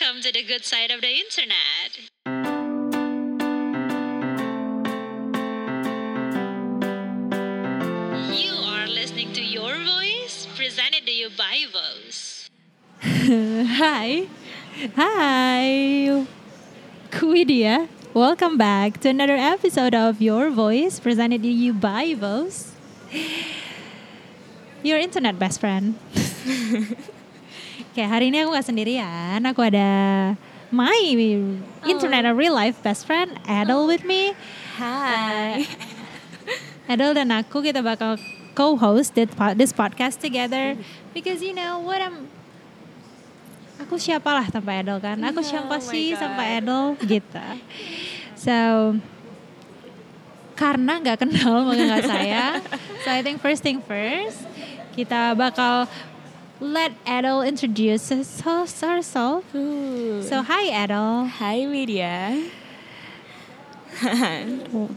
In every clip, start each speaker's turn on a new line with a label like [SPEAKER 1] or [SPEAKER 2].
[SPEAKER 1] Welcome to the good side of the internet. You are listening to Your Voice, presented to you by Voice.
[SPEAKER 2] Hi. Hi. Kuidia. Welcome back to another episode of Your Voice presented to you by Vos. Your internet best friend. Oke, hari ini aku gak sendirian. Aku ada my internet and real life best friend, Adel with me.
[SPEAKER 3] Hai.
[SPEAKER 2] Adel dan aku kita bakal co-host this po- this podcast together because you know what I'm aku siapalah tanpa Adel kan aku
[SPEAKER 3] No,
[SPEAKER 2] siapa
[SPEAKER 3] oh
[SPEAKER 2] sih tanpa Adel gitu so karena nggak kenal maka nggak saya so I think first thing first kita bakal let Adel introduce herself so hi Adel
[SPEAKER 3] Hi, Widya.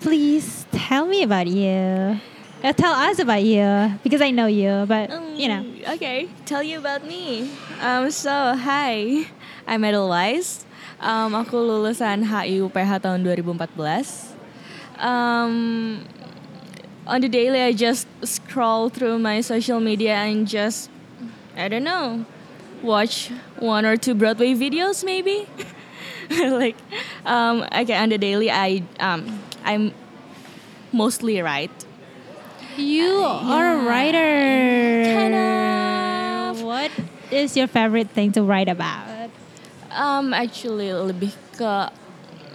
[SPEAKER 2] please tell me about you Uh, tell us about you because I know you but you know
[SPEAKER 3] Okay, tell you about me. Um, so, hi. I'm Edelweiss. Um, aku lulusan HI UPH tahun 2014. Um, on the daily, I just scroll through my social media and just, I don't know, watch one or two Broadway videos maybe. like, um, okay, on the daily, I um, I'm mostly write.
[SPEAKER 2] You are a writer.
[SPEAKER 3] Kind of.
[SPEAKER 2] What is your favorite thing to write about?
[SPEAKER 3] Um, actually lebih ke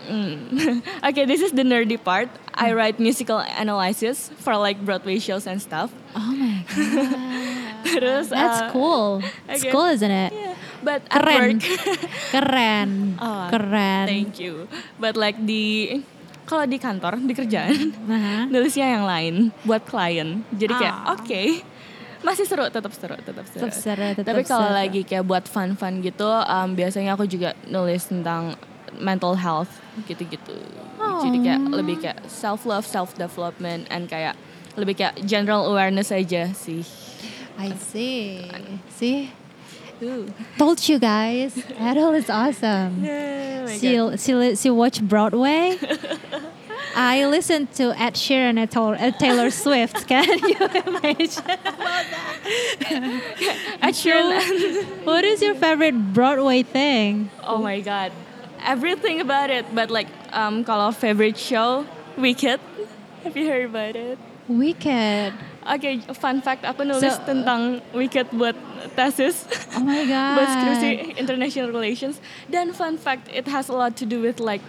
[SPEAKER 3] mm, Okay, this is the nerdy part. I write musical analysis for like Broadway shows and stuff.
[SPEAKER 2] Oh my god.
[SPEAKER 3] Terus
[SPEAKER 2] That's
[SPEAKER 3] uh,
[SPEAKER 2] cool. It's
[SPEAKER 3] okay.
[SPEAKER 2] cool, isn't it?
[SPEAKER 3] Yeah, but
[SPEAKER 2] Keren.
[SPEAKER 3] work,
[SPEAKER 2] Keren.
[SPEAKER 3] Oh,
[SPEAKER 2] Keren.
[SPEAKER 3] thank you. But like di kalau di kantor di kerjaan
[SPEAKER 2] Aha.
[SPEAKER 3] nulisnya yang lain buat klien. Jadi kayak
[SPEAKER 2] Ah.
[SPEAKER 3] oke. Masih seru, tetap seru, tetap seru.
[SPEAKER 2] Tetap seru, tetap
[SPEAKER 3] Tapi kalau lagi kayak buat fun-fun gitu, um, biasanya aku juga nulis tentang mental health gitu-gitu. Jadi kayak lebih kayak self love, self development, and kayak lebih kayak general awareness aja sih.
[SPEAKER 2] I see. See?
[SPEAKER 3] Ooh.
[SPEAKER 2] Told you guys. Adele is awesome.
[SPEAKER 3] Oh my
[SPEAKER 2] she,
[SPEAKER 3] God.
[SPEAKER 2] she, she watch Broadway. I listened to Ed Sheeran and Taylor, uh, Taylor Swift. Can you imagine?
[SPEAKER 3] Ed Sheeran.
[SPEAKER 2] what is your favorite Broadway thing?
[SPEAKER 3] oh my god, everything about it. But like um, kalau favorite show, Wicked. Have you heard about it?
[SPEAKER 2] Wicked.
[SPEAKER 3] Oke, fun fact, aku nulis
[SPEAKER 2] So-
[SPEAKER 3] tentang Wicked buat tesis.
[SPEAKER 2] Oh my god.
[SPEAKER 3] buat skripsi international relations. Dan fun fact, it has a lot to do with like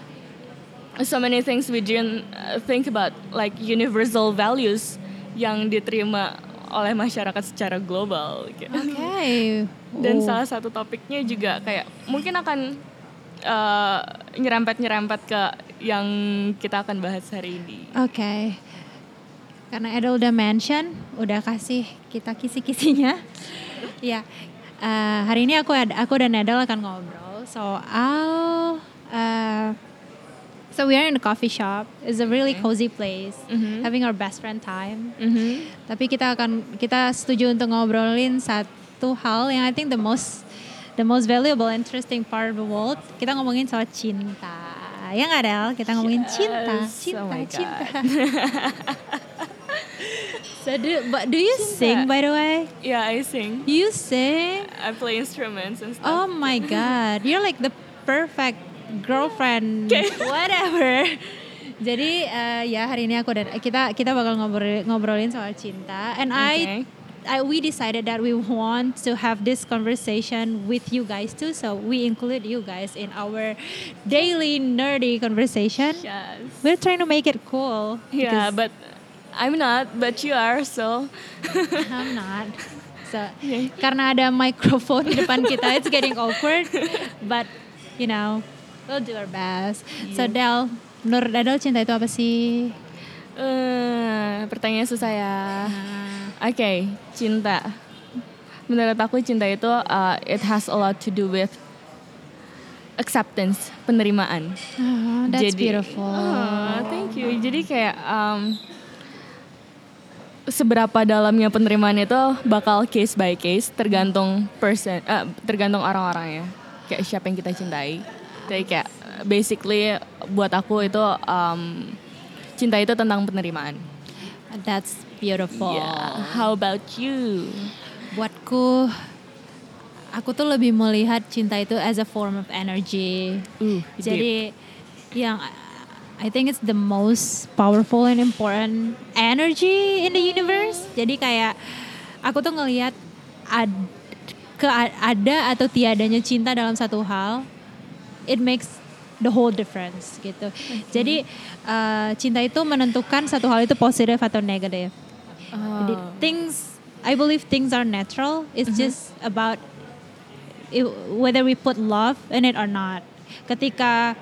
[SPEAKER 3] so many things we didn't uh, think about, like universal values yang diterima oleh masyarakat secara global. Gitu.
[SPEAKER 2] Okay.
[SPEAKER 3] Dan
[SPEAKER 2] Oh.
[SPEAKER 3] salah satu topiknya juga kayak mungkin akan uh, nyerempet-nyerempet ke yang kita akan bahas hari ini.
[SPEAKER 2] Oke. Karena Edo udah mention, udah kasih kita kisi-kisinya. ya. eh, hari ini aku aku dan Edel akan ngobrol soal uh, So we are in a coffee shop. It's a really cozy place.
[SPEAKER 3] Mhm.
[SPEAKER 2] Having our best friend time.
[SPEAKER 3] Mhm.
[SPEAKER 2] Tapi kita akan kita setuju untuk ngobrolin satu hal yang I think the most the most valuable, interesting part of the world. Kita ngomongin soal cinta. Ya nggak Del? Kita ngomongin cinta,
[SPEAKER 3] Yes.
[SPEAKER 2] cinta,
[SPEAKER 3] Oh my
[SPEAKER 2] cinta. So do, but do you sing by the way?
[SPEAKER 3] Yeah, I sing.
[SPEAKER 2] You sing?
[SPEAKER 3] I play instruments and stuff.
[SPEAKER 2] Oh my god, you're like the perfect girlfriend, whatever. Jadi eh, ya hari ini aku dan kita kita bakal ngobrol ngobrolin soal cinta, and I,
[SPEAKER 3] Okay.
[SPEAKER 2] I we decided that we want to have this conversation with you guys too, so we include you guys in our daily nerdy conversation.
[SPEAKER 3] Yes.
[SPEAKER 2] We're trying to make it cool.
[SPEAKER 3] Yeah, but I'm not, but you are, so
[SPEAKER 2] I'm not. So
[SPEAKER 3] Okay.
[SPEAKER 2] karena ada microphone di depan kita, it's getting awkward. But you know, we'll do our best. So Del, menurut Adel cinta itu apa sih?
[SPEAKER 3] Eh, pertanyaan susah ya.
[SPEAKER 2] Nah,
[SPEAKER 3] Oke, cinta. Menurut aku cinta itu uh, it has a lot to do with acceptance, penerimaan.
[SPEAKER 2] oh, that's
[SPEAKER 3] Jadi-
[SPEAKER 2] beautiful.
[SPEAKER 3] Oh, thank you. Jadi kayak um, seberapa dalamnya penerimaan itu bakal case by case, tergantung person, eh, tergantung orang-orangnya. kayak siapa yang kita cintai. Jadi kayak basically buat aku itu um, cinta itu tentang penerimaan.
[SPEAKER 2] That's beautiful.
[SPEAKER 3] Yeah. How about you?
[SPEAKER 2] Buatku, aku tuh lebih melihat cinta itu as a form of energy.
[SPEAKER 3] Uh,
[SPEAKER 2] Jadi yang I think it's the most powerful and important energy in the universe. Jadi kayak aku tuh ngelihat ad, ke ada atau tiadanya cinta dalam satu hal, it makes the whole difference gitu. Jadi uh, cinta itu menentukan satu hal itu positif atau negatif. Jadi
[SPEAKER 3] Oh.
[SPEAKER 2] things I believe things are natural. It's just about i- whether we put love in it or not. Ketika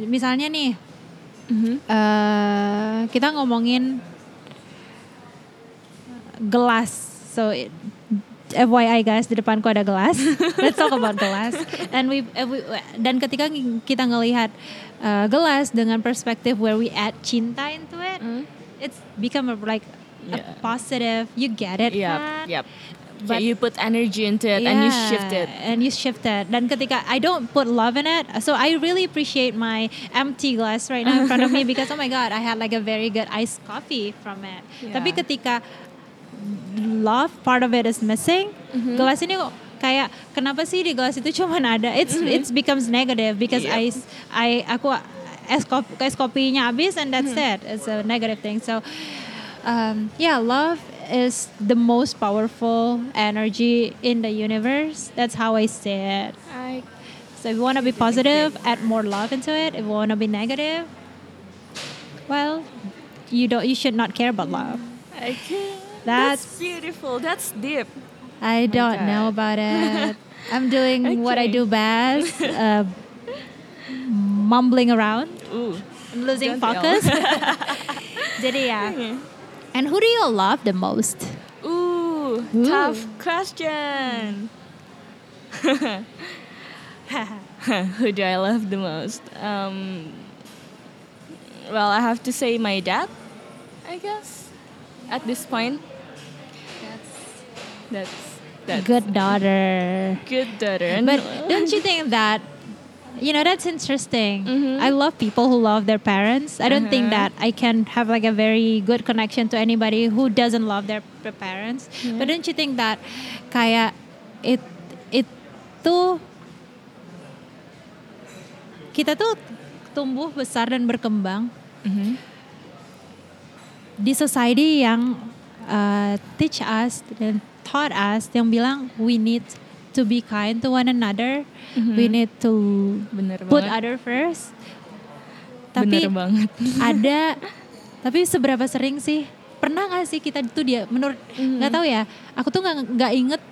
[SPEAKER 2] misalnya nih
[SPEAKER 3] Mhm.
[SPEAKER 2] eh, kita ngomongin gelas. So it- FYI guys di depanku ada gelas. Let's talk about gelas. And we, eh, we- dan ketika kita ngelihat eh, gelas dengan perspektif where we add cinta into it,
[SPEAKER 3] Mm.
[SPEAKER 2] it's become a, like a
[SPEAKER 3] Yeah.
[SPEAKER 2] positive. You get it,
[SPEAKER 3] Yep,
[SPEAKER 2] kan?
[SPEAKER 3] yep.
[SPEAKER 2] But-
[SPEAKER 3] you put energy into it and you
[SPEAKER 2] Yeah,
[SPEAKER 3] shift it.
[SPEAKER 2] And you shift it. Dan ketika I don't put love in it, so I really appreciate my empty glass right now in front of me because oh my god, I had like a very good iced coffee from it. Tapi
[SPEAKER 3] Yeah.
[SPEAKER 2] ketika love part of it is missing,
[SPEAKER 3] Mm-hmm.
[SPEAKER 2] gelas ini kok kayak kenapa sih di gelas itu cuman ada? It's
[SPEAKER 3] Mm-hmm.
[SPEAKER 2] it's becomes negative because
[SPEAKER 3] Yep.
[SPEAKER 2] I I aku es kopi es kopinya habis and that's
[SPEAKER 3] Mm-hmm.
[SPEAKER 2] it. It's a negative thing. So um, yeah, love is the most powerful energy in the universe. That's how I see it.
[SPEAKER 3] I
[SPEAKER 2] So if you want to be positive, add more love into it. If you want to be negative, well, you don't. You should not care about love.
[SPEAKER 3] Okay.
[SPEAKER 2] That's-
[SPEAKER 3] That's beautiful. That's deep.
[SPEAKER 2] I don't
[SPEAKER 3] God.
[SPEAKER 2] know about it. I'm doing what I do best, uh, mumbling around.
[SPEAKER 3] Ooh.
[SPEAKER 2] I'm losing
[SPEAKER 3] Don't
[SPEAKER 2] focus. Jadi ya. And who do you love the most?
[SPEAKER 3] Ooh,
[SPEAKER 2] Ooh.
[SPEAKER 3] tough question. Who do I love the most? Um, well, I have to say my dad, I guess, at this point. That's that's
[SPEAKER 2] Good daughter.
[SPEAKER 3] good daughter.
[SPEAKER 2] But don't you think that you know that's interesting.
[SPEAKER 3] Mhm.
[SPEAKER 2] I love people who love their parents. I don't think
[SPEAKER 3] Uh-huh.
[SPEAKER 2] that I can have like a very good connection to anybody who doesn't love their parents. But don't you think that kayak it itu kita tuh tumbuh besar dan berkembang
[SPEAKER 3] Mhm.
[SPEAKER 2] di society yang uh, teach us dan taught us yang bilang we need to be kind to one another, we need to
[SPEAKER 3] bener
[SPEAKER 2] put
[SPEAKER 3] banget.
[SPEAKER 2] other first. Tapi
[SPEAKER 3] bener banget.
[SPEAKER 2] ada, tapi seberapa sering sih? Pernah nggak sih kita tuh dia menurut nggak tahu ya? Aku tuh nggak nggak inget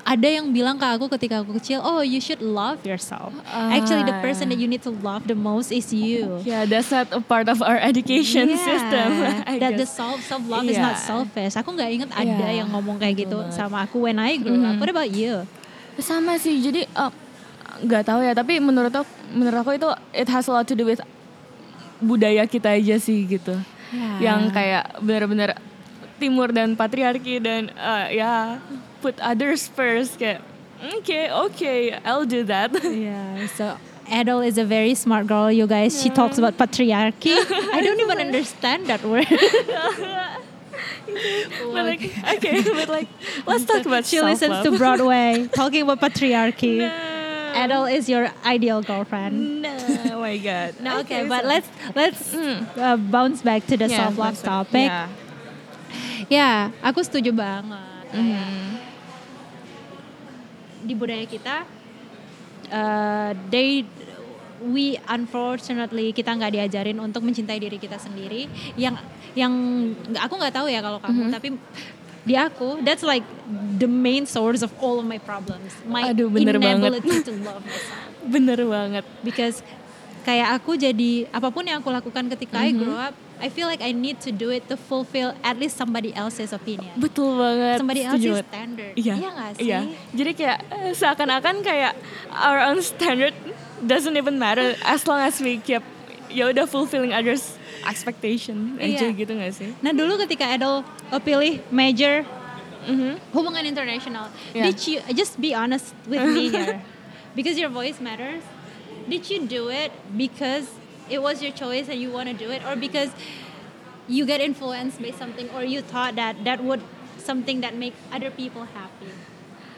[SPEAKER 2] ada yang bilang ke aku ketika aku kecil, oh you should love yourself. Actually the person that you need to love the most is you.
[SPEAKER 3] Yeah, that's not a part of our education
[SPEAKER 2] Yeah,
[SPEAKER 3] system. I
[SPEAKER 2] that the
[SPEAKER 3] guess.
[SPEAKER 2] self self love is not
[SPEAKER 3] Yeah.
[SPEAKER 2] selfish. Aku nggak inget ada
[SPEAKER 3] Yeah,
[SPEAKER 2] yang ngomong kayak gitu
[SPEAKER 3] betul
[SPEAKER 2] sama aku when I grew up. What about you?
[SPEAKER 3] Sama sih jadi eh, nggak tahu ya tapi menurut aku menurut aku itu it has a lot to do with budaya kita aja sih gitu
[SPEAKER 2] Ya.
[SPEAKER 3] yang kayak benar-benar timur dan patriarki dan eh, ya put others first kayak oke oke I'll do that
[SPEAKER 2] Yeah, so Adele is a very smart girl, you guys. She talks about patriarchy. I don't even understand that word.
[SPEAKER 3] but like okay but like let's talk about
[SPEAKER 2] she listens to. Broadway, talking about patriarchy.
[SPEAKER 3] no.
[SPEAKER 2] Adele is your ideal girlfriend.
[SPEAKER 3] no oh my god
[SPEAKER 2] No, okay, but
[SPEAKER 3] so-
[SPEAKER 2] let's let's
[SPEAKER 3] Mm.
[SPEAKER 2] uh, bounce back to the
[SPEAKER 3] Yeah,
[SPEAKER 2] self love topic.
[SPEAKER 3] yeah.
[SPEAKER 2] Ya, aku setuju banget.
[SPEAKER 3] Mhm.
[SPEAKER 2] Di budaya kita, uh, they we unfortunately kita nggak diajarin untuk mencintai diri kita sendiri. Yang yang aku nggak tahu ya kalau kamu,
[SPEAKER 3] Mhm.
[SPEAKER 2] tapi di aku that's like the main source of all of my problems. My
[SPEAKER 3] Aduh, bener banget.
[SPEAKER 2] inability to love myself.
[SPEAKER 3] bener banget
[SPEAKER 2] Because kayak aku jadi apa pun yang aku lakukan ketika I
[SPEAKER 3] Mhm.
[SPEAKER 2] grow up, I feel like I need to do it to fulfill at least somebody else's opinion.
[SPEAKER 3] betul banget
[SPEAKER 2] Somebody
[SPEAKER 3] Setuju
[SPEAKER 2] else's
[SPEAKER 3] banget.
[SPEAKER 2] standard.
[SPEAKER 3] Iya,
[SPEAKER 2] nggak sih?
[SPEAKER 3] Iya. Jadi kayak eh, seakan-akan kayak our own standard doesn't even matter as long as we keep ya udah fulfilling others expectation aja
[SPEAKER 2] Iya.
[SPEAKER 3] gitu gak sih?
[SPEAKER 2] Nah dulu ketika Adele oh, pilih major mm-hmm. hubungan international.
[SPEAKER 3] Yeah.
[SPEAKER 2] Did you uh, just be honest with me here? Because your voice matters. Did you do it because it was your choice and you want to do it, or because you get influenced by something, or you thought that that would something that make other people happy?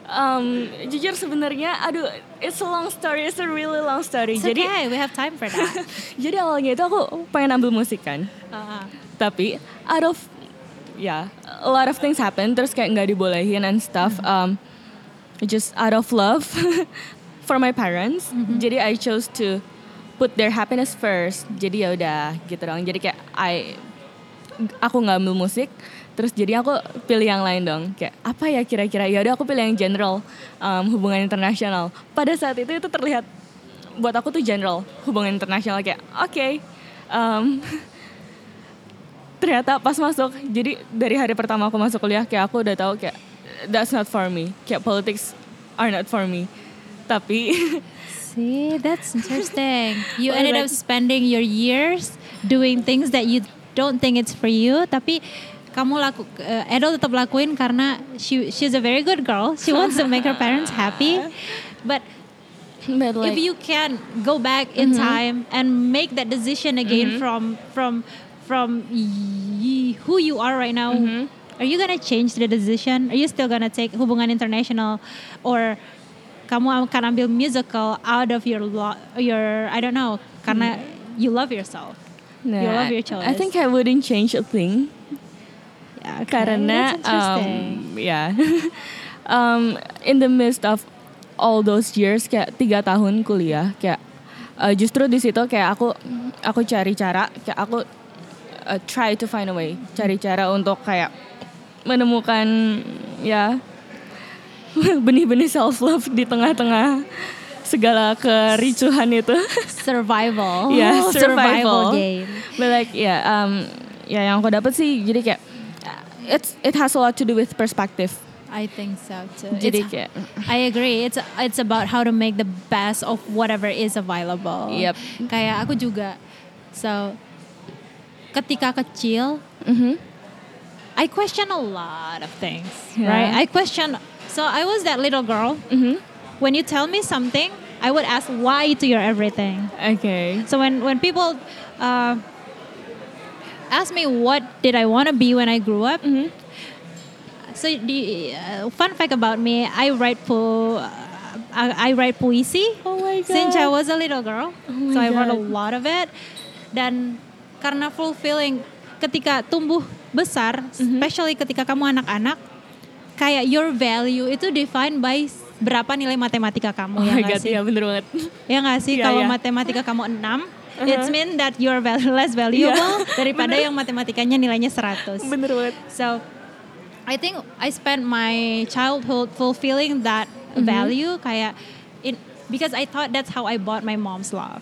[SPEAKER 3] Um, jujur sebenarnya, aduh, it's a long story, it's a really long story.
[SPEAKER 2] It's
[SPEAKER 3] jadi,
[SPEAKER 2] okay, we have time for that.
[SPEAKER 3] jadi awalnya itu aku pengen ambil musik kan,
[SPEAKER 2] Uh,
[SPEAKER 3] tapi out of ya a lot of things happen, terus kayak nggak dibolehin and stuff. Um, just out of love for my parents, jadi I chose to put their happiness first. Jadi ya udah gitu dong. Jadi kayak I aku nggak ambil musik terus jadi aku pilih yang lain dong. Kayak apa ya kira-kira? Ya udah aku pilih yang general um, hubungan internasional. Pada saat itu itu terlihat buat aku tuh general hubungan internasional. Kayak oke um, ternyata pas masuk jadi dari hari pertama aku masuk kuliah kayak aku udah tahu kayak that's not for me. Kayak politics are not for me. Tapi
[SPEAKER 2] See, that's interesting. You ended up spending your years doing things that you don't think it's for you, tapi kamu laku, uh, Edo tetap lakuin karena she she's a very good girl. She wants to make her parents happy, but
[SPEAKER 3] but like,
[SPEAKER 2] if you can go back in mm-hmm. time and make that decision again mm-hmm. from from from y- who you are right now mm-hmm. are you gonna change the decision? Are you still gonna take hubungan international or kamu akan ambil musical out of your lo- your I don't know karena mm. you love yourself.
[SPEAKER 3] Nah,
[SPEAKER 2] you love your
[SPEAKER 3] I think I wouldn't change a thing
[SPEAKER 2] okay,
[SPEAKER 3] karena um, ya. Um, in the midst of all those years kayak tiga tahun kuliah kayak uh, justru di situ kayak aku aku cari cara kayak aku uh, try to find a way cari cara untuk kayak menemukan ya benih-benih self love di tengah-tengah segala kericuhan itu.
[SPEAKER 2] Survival.
[SPEAKER 3] Ya survival,
[SPEAKER 2] game.
[SPEAKER 3] But like ya um ya yang aku dapat sih jadi kayak it's it has a lot to do with perspective
[SPEAKER 2] I think so too.
[SPEAKER 3] Jadi
[SPEAKER 2] It's-
[SPEAKER 3] kayak-
[SPEAKER 2] I agree. It's it's about how to make the best of whatever is available.
[SPEAKER 3] Yep.
[SPEAKER 2] Kayak aku juga. So ketika kecil,
[SPEAKER 3] Mhm.
[SPEAKER 2] I question a lot of things,
[SPEAKER 3] Yeah.
[SPEAKER 2] right? I question. So I was that little girl.
[SPEAKER 3] Mhm.
[SPEAKER 2] When you tell me something, I would ask why to your everything.
[SPEAKER 3] okay
[SPEAKER 2] So when when people uh, ask me what did I want to be when I grew up,
[SPEAKER 3] Mm-hmm.
[SPEAKER 2] so the uh, fun fact about me, I write po- uh, I, I write puisi
[SPEAKER 3] oh
[SPEAKER 2] since I was a little girl.
[SPEAKER 3] my
[SPEAKER 2] so I wrote a lot of it. Dan karena fulfilling ketika tumbuh besar,
[SPEAKER 3] Mm-hmm.
[SPEAKER 2] especially ketika kamu anak-anak, kayak your value itu defined by berapa nilai matematika kamu
[SPEAKER 3] oh
[SPEAKER 2] ya nggak sih?
[SPEAKER 3] ya bener banget
[SPEAKER 2] Ya nggak sih
[SPEAKER 3] Iya,
[SPEAKER 2] kalau
[SPEAKER 3] iya.
[SPEAKER 2] matematika kamu 6 It's mean that you're val- less valuable
[SPEAKER 3] Iya,
[SPEAKER 2] daripada yang matematikanya nilainya 100.
[SPEAKER 3] bener banget
[SPEAKER 2] So I think I spent my childhood fulfilling that
[SPEAKER 3] Mm-hmm.
[SPEAKER 2] value kayak in because I thought that's how I bought my mom's love.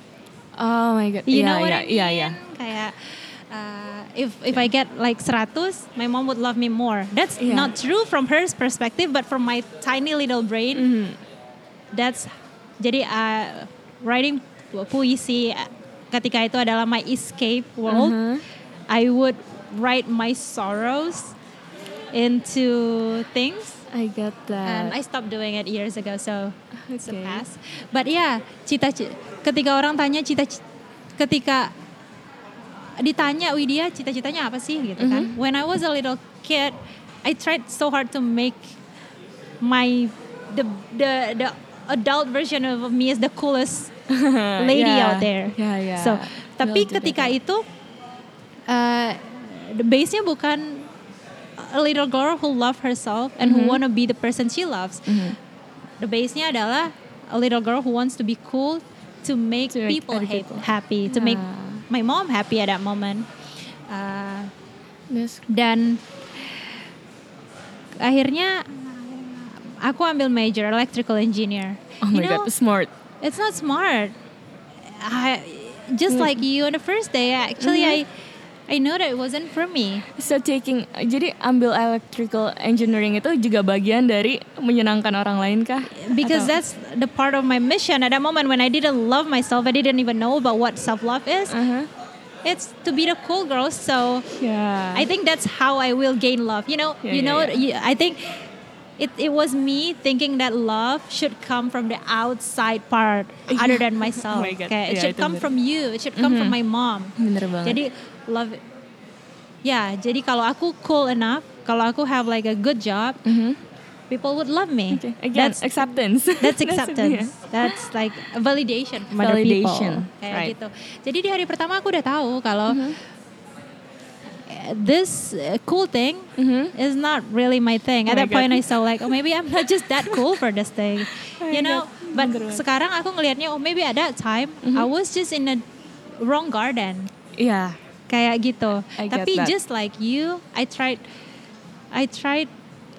[SPEAKER 3] oh my god
[SPEAKER 2] You
[SPEAKER 3] Iya,
[SPEAKER 2] know what
[SPEAKER 3] iya,
[SPEAKER 2] I mean?
[SPEAKER 3] iya iya
[SPEAKER 2] Kayak uh, if if I get like 100, my mom would love me more. That's
[SPEAKER 3] Yeah.
[SPEAKER 2] not true from her perspective, but from my tiny little brain,
[SPEAKER 3] Mhm.
[SPEAKER 2] that's jadi uh, writing pu- puisi ketika itu adalah my escape world.
[SPEAKER 3] Uh-huh.
[SPEAKER 2] I would write my sorrows into things.
[SPEAKER 3] I
[SPEAKER 2] And
[SPEAKER 3] that
[SPEAKER 2] I stopped doing it years ago, so it's a
[SPEAKER 3] Okay.
[SPEAKER 2] past. But yeah, cita ketika orang tanya cita ketika ditanya Widya cita-citanya apa sih gitu kan?
[SPEAKER 3] Mm-hmm.
[SPEAKER 2] When I was a little kid, I tried so hard to make my the the the adult version of me is the coolest lady
[SPEAKER 3] Yeah.
[SPEAKER 2] out there.
[SPEAKER 3] Yeah, yeah.
[SPEAKER 2] So, tapi
[SPEAKER 3] We'll
[SPEAKER 2] ketika
[SPEAKER 3] that.
[SPEAKER 2] itu uh, the base-nya bukan a little girl who love herself and
[SPEAKER 3] Mm-hmm.
[SPEAKER 2] who wanna be the person she loves. The base-nya adalah a little girl who wants to be cool to make
[SPEAKER 3] To
[SPEAKER 2] people,
[SPEAKER 3] people.
[SPEAKER 2] happy, to make
[SPEAKER 3] Yeah.
[SPEAKER 2] my mom happy at that moment. Uh,
[SPEAKER 3] Yes.
[SPEAKER 2] dan akhirnya aku ambil major electrical engineer.
[SPEAKER 3] oh
[SPEAKER 2] you
[SPEAKER 3] my
[SPEAKER 2] know,
[SPEAKER 3] god smart
[SPEAKER 2] it's not smart. I, just
[SPEAKER 3] Mm.
[SPEAKER 2] like you on the first day, actually
[SPEAKER 3] Mm-hmm.
[SPEAKER 2] I I know that it wasn't for me.
[SPEAKER 3] So taking jadi ambil electrical engineering itu juga bagian dari menyenangkan orang lain kah?
[SPEAKER 2] Because
[SPEAKER 3] Atau-
[SPEAKER 2] that's the part of my mission at that moment when I didn't love myself, I didn't even know about what self love is.
[SPEAKER 3] Uh-huh.
[SPEAKER 2] it's to be the cool girl. So
[SPEAKER 3] Yeah.
[SPEAKER 2] I think that's how I will gain love. You know,
[SPEAKER 3] Yeah,
[SPEAKER 2] you know,
[SPEAKER 3] yeah.
[SPEAKER 2] I think it, it was me thinking that love should come from the outside part other than myself.
[SPEAKER 3] Oh my God.
[SPEAKER 2] Kayak, it
[SPEAKER 3] Yeah,
[SPEAKER 2] should come
[SPEAKER 3] bener.
[SPEAKER 2] from you. It should come from my mom.
[SPEAKER 3] Bener banget.
[SPEAKER 2] Jadi love Ya, jadi kalau aku cool enough, kalau aku have like a good job, people would love me.
[SPEAKER 3] Okay. Again,
[SPEAKER 2] That's
[SPEAKER 3] acceptance.
[SPEAKER 2] That's acceptance.
[SPEAKER 3] yeah.
[SPEAKER 2] That's like validation from other
[SPEAKER 3] Validation,
[SPEAKER 2] people. Kayak
[SPEAKER 3] right.
[SPEAKER 2] gitu. Jadi di hari pertama aku udah tahu kalau
[SPEAKER 3] Mm-hmm.
[SPEAKER 2] This uh, cool thing
[SPEAKER 3] Mhm.
[SPEAKER 2] is not really my thing. At
[SPEAKER 3] Oh my
[SPEAKER 2] that point I saw like, oh maybe I'm not just that cool for this thing.
[SPEAKER 3] Oh
[SPEAKER 2] you know,
[SPEAKER 3] God.
[SPEAKER 2] but
[SPEAKER 3] Bener banget.
[SPEAKER 2] sekarang aku ngelihatnya oh maybe at that time I was just in a wrong garden
[SPEAKER 3] Yeah.
[SPEAKER 2] kayak gitu.
[SPEAKER 3] I
[SPEAKER 2] Tapi just like you, I tried, I tried.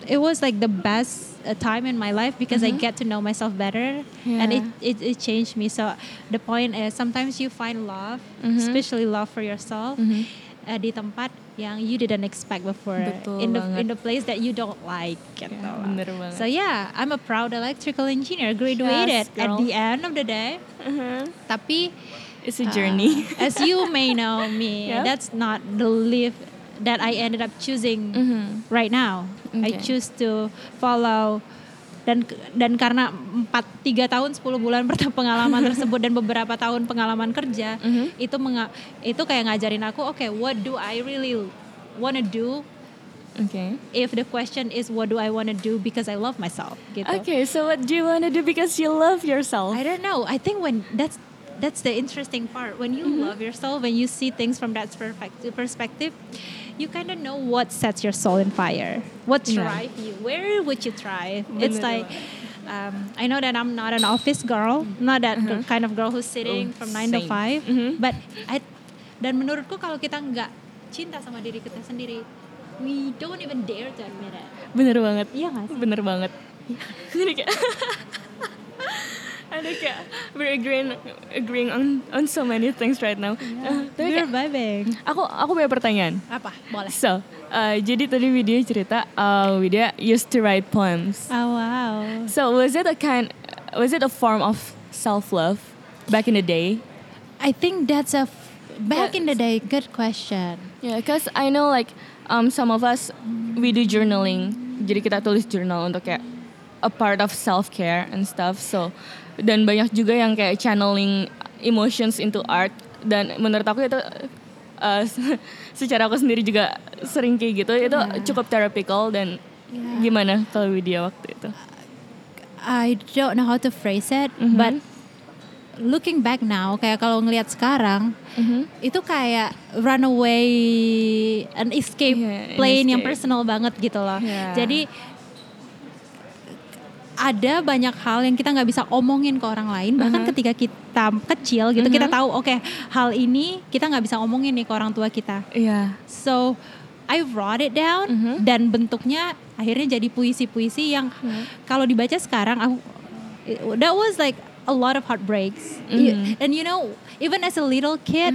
[SPEAKER 2] It was like the best uh, time in my life because I get to know myself better, and it,
[SPEAKER 3] Mm-hmm.
[SPEAKER 2] It it changed me. So the point is, sometimes you find love,
[SPEAKER 3] Mm-hmm.
[SPEAKER 2] especially love for yourself, uh, di tempat yang you didn't expect before,
[SPEAKER 3] Betul
[SPEAKER 2] in the
[SPEAKER 3] banget.
[SPEAKER 2] in the place that you don't like. Gitu
[SPEAKER 3] Yeah,
[SPEAKER 2] lah.
[SPEAKER 3] bener banget.
[SPEAKER 2] So yeah, I'm a proud electrical engineer, graduated
[SPEAKER 3] Yes,
[SPEAKER 2] at the end of the day. huh? Tapi
[SPEAKER 3] It's a journey.
[SPEAKER 2] uh, as you may know me, that's not the life that I ended up choosing right now. I choose to follow dan dan karena empat tiga tahun 10 bulan pertama pengalaman tersebut dan beberapa tahun pengalaman kerja itu menga- itu kayak ngajarin aku oke what do I really wanna do
[SPEAKER 3] okay.
[SPEAKER 2] if the question is what do I wanna do because I love myself gitu
[SPEAKER 3] Okay, so what do you want to do because you love yourself?
[SPEAKER 2] I don't know. I think when that's that's the interesting part. When you
[SPEAKER 3] Mm-hmm.
[SPEAKER 2] love yourself, when you see things from that perspective you kind of know what sets your soul in fire. What
[SPEAKER 3] Yeah.
[SPEAKER 2] drive you? Where would you thrive? It's like. Um, I know that I'm not an office girl, not that kind of girl who's sitting
[SPEAKER 3] Oh,
[SPEAKER 2] from nine to
[SPEAKER 3] same.
[SPEAKER 2] five.
[SPEAKER 3] Mhm.
[SPEAKER 2] But I, dan menurutku kalau kita nggak cinta sama diri kita sendiri, we don't even dare to admit it.
[SPEAKER 3] Bener banget.
[SPEAKER 2] Iya nggak sih?
[SPEAKER 3] Bener banget. Jadi kayak ada kayak we're agreeing agreeing on on so many things right now. Uh, tapi
[SPEAKER 2] We're
[SPEAKER 3] kayak,
[SPEAKER 2] vibing.
[SPEAKER 3] aku aku punya pertanyaan.
[SPEAKER 2] Apa? Boleh.
[SPEAKER 3] So, uh, jadi tadi Widya cerita uh, Widya used to write poems.
[SPEAKER 2] Oh wow.
[SPEAKER 3] So was it a kind was it a form of self love back in the day?
[SPEAKER 2] I think that's a back
[SPEAKER 3] Yeah.
[SPEAKER 2] in the day. Good question.
[SPEAKER 3] Yeah, cause I know like um, some of us we do journaling. Jadi kita tulis journal untuk kayak a part of self care and stuff. So dan banyak juga yang kayak channeling emotions into art. Dan menurut aku itu uh, secara aku sendiri juga sering kayak gitu. Itu cukup therapical dan gimana kalau Widya waktu itu?
[SPEAKER 2] I don't know how to phrase it,
[SPEAKER 3] Mhm.
[SPEAKER 2] but looking back now, kayak kalau ngelihat sekarang, itu kayak runaway, an escape
[SPEAKER 3] Yeah, an
[SPEAKER 2] plane yang
[SPEAKER 3] escape.
[SPEAKER 2] personal banget gitu loh.
[SPEAKER 3] Yeah.
[SPEAKER 2] Jadi ada banyak hal yang kita nggak bisa omongin ke orang lain bahkan ketika kita kecil gitu kita tahu oke hal ini kita nggak bisa omongin nih ke orang tua kita
[SPEAKER 3] Iya.
[SPEAKER 2] So I wrote it down
[SPEAKER 3] Mhm.
[SPEAKER 2] dan bentuknya akhirnya jadi puisi-puisi yang kalau dibaca sekarang aku that was like a lot of heartbreaks. You-
[SPEAKER 3] Mhm.
[SPEAKER 2] and you know, even as a little kid,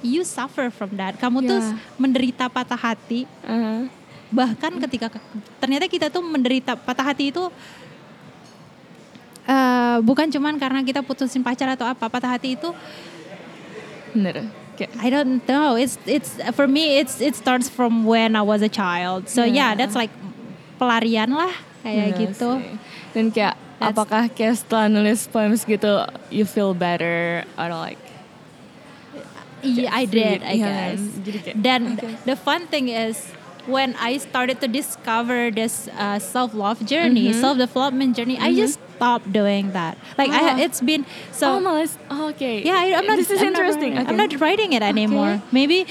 [SPEAKER 2] you suffer from that. Kamu tuh
[SPEAKER 3] Yeah.
[SPEAKER 2] menderita patah hati.
[SPEAKER 3] Uh-huh.
[SPEAKER 2] Bahkan ketika ternyata kita tuh menderita patah hati itu eh, bukan cuman karena kita putusin pacar atau apa. Patah hati itu
[SPEAKER 3] Bener. Kayak
[SPEAKER 2] I don't know. It's it's for me it's it starts from when I was a child. So yeah,
[SPEAKER 3] Yeah.
[SPEAKER 2] that's like pelarian lah kayak
[SPEAKER 3] Bener
[SPEAKER 2] gitu.
[SPEAKER 3] sih. Dan kayak
[SPEAKER 2] That's-
[SPEAKER 3] apakah kayak setelah nulis poems gitu you feel better or like
[SPEAKER 2] Yeah, I did, I guess.
[SPEAKER 3] Kayak,
[SPEAKER 2] Dan
[SPEAKER 3] oke.
[SPEAKER 2] the fun thing is when I started to discover this uh, self love journey,
[SPEAKER 3] Mm-hmm.
[SPEAKER 2] self development journey, I just stopped doing that. Like
[SPEAKER 3] Oh.
[SPEAKER 2] I, it's been so.
[SPEAKER 3] malas oh, oke
[SPEAKER 2] yeah, I, I'm not.
[SPEAKER 3] this is
[SPEAKER 2] I'm not
[SPEAKER 3] interesting
[SPEAKER 2] I'm
[SPEAKER 3] Okay.
[SPEAKER 2] not writing it anymore. Maybe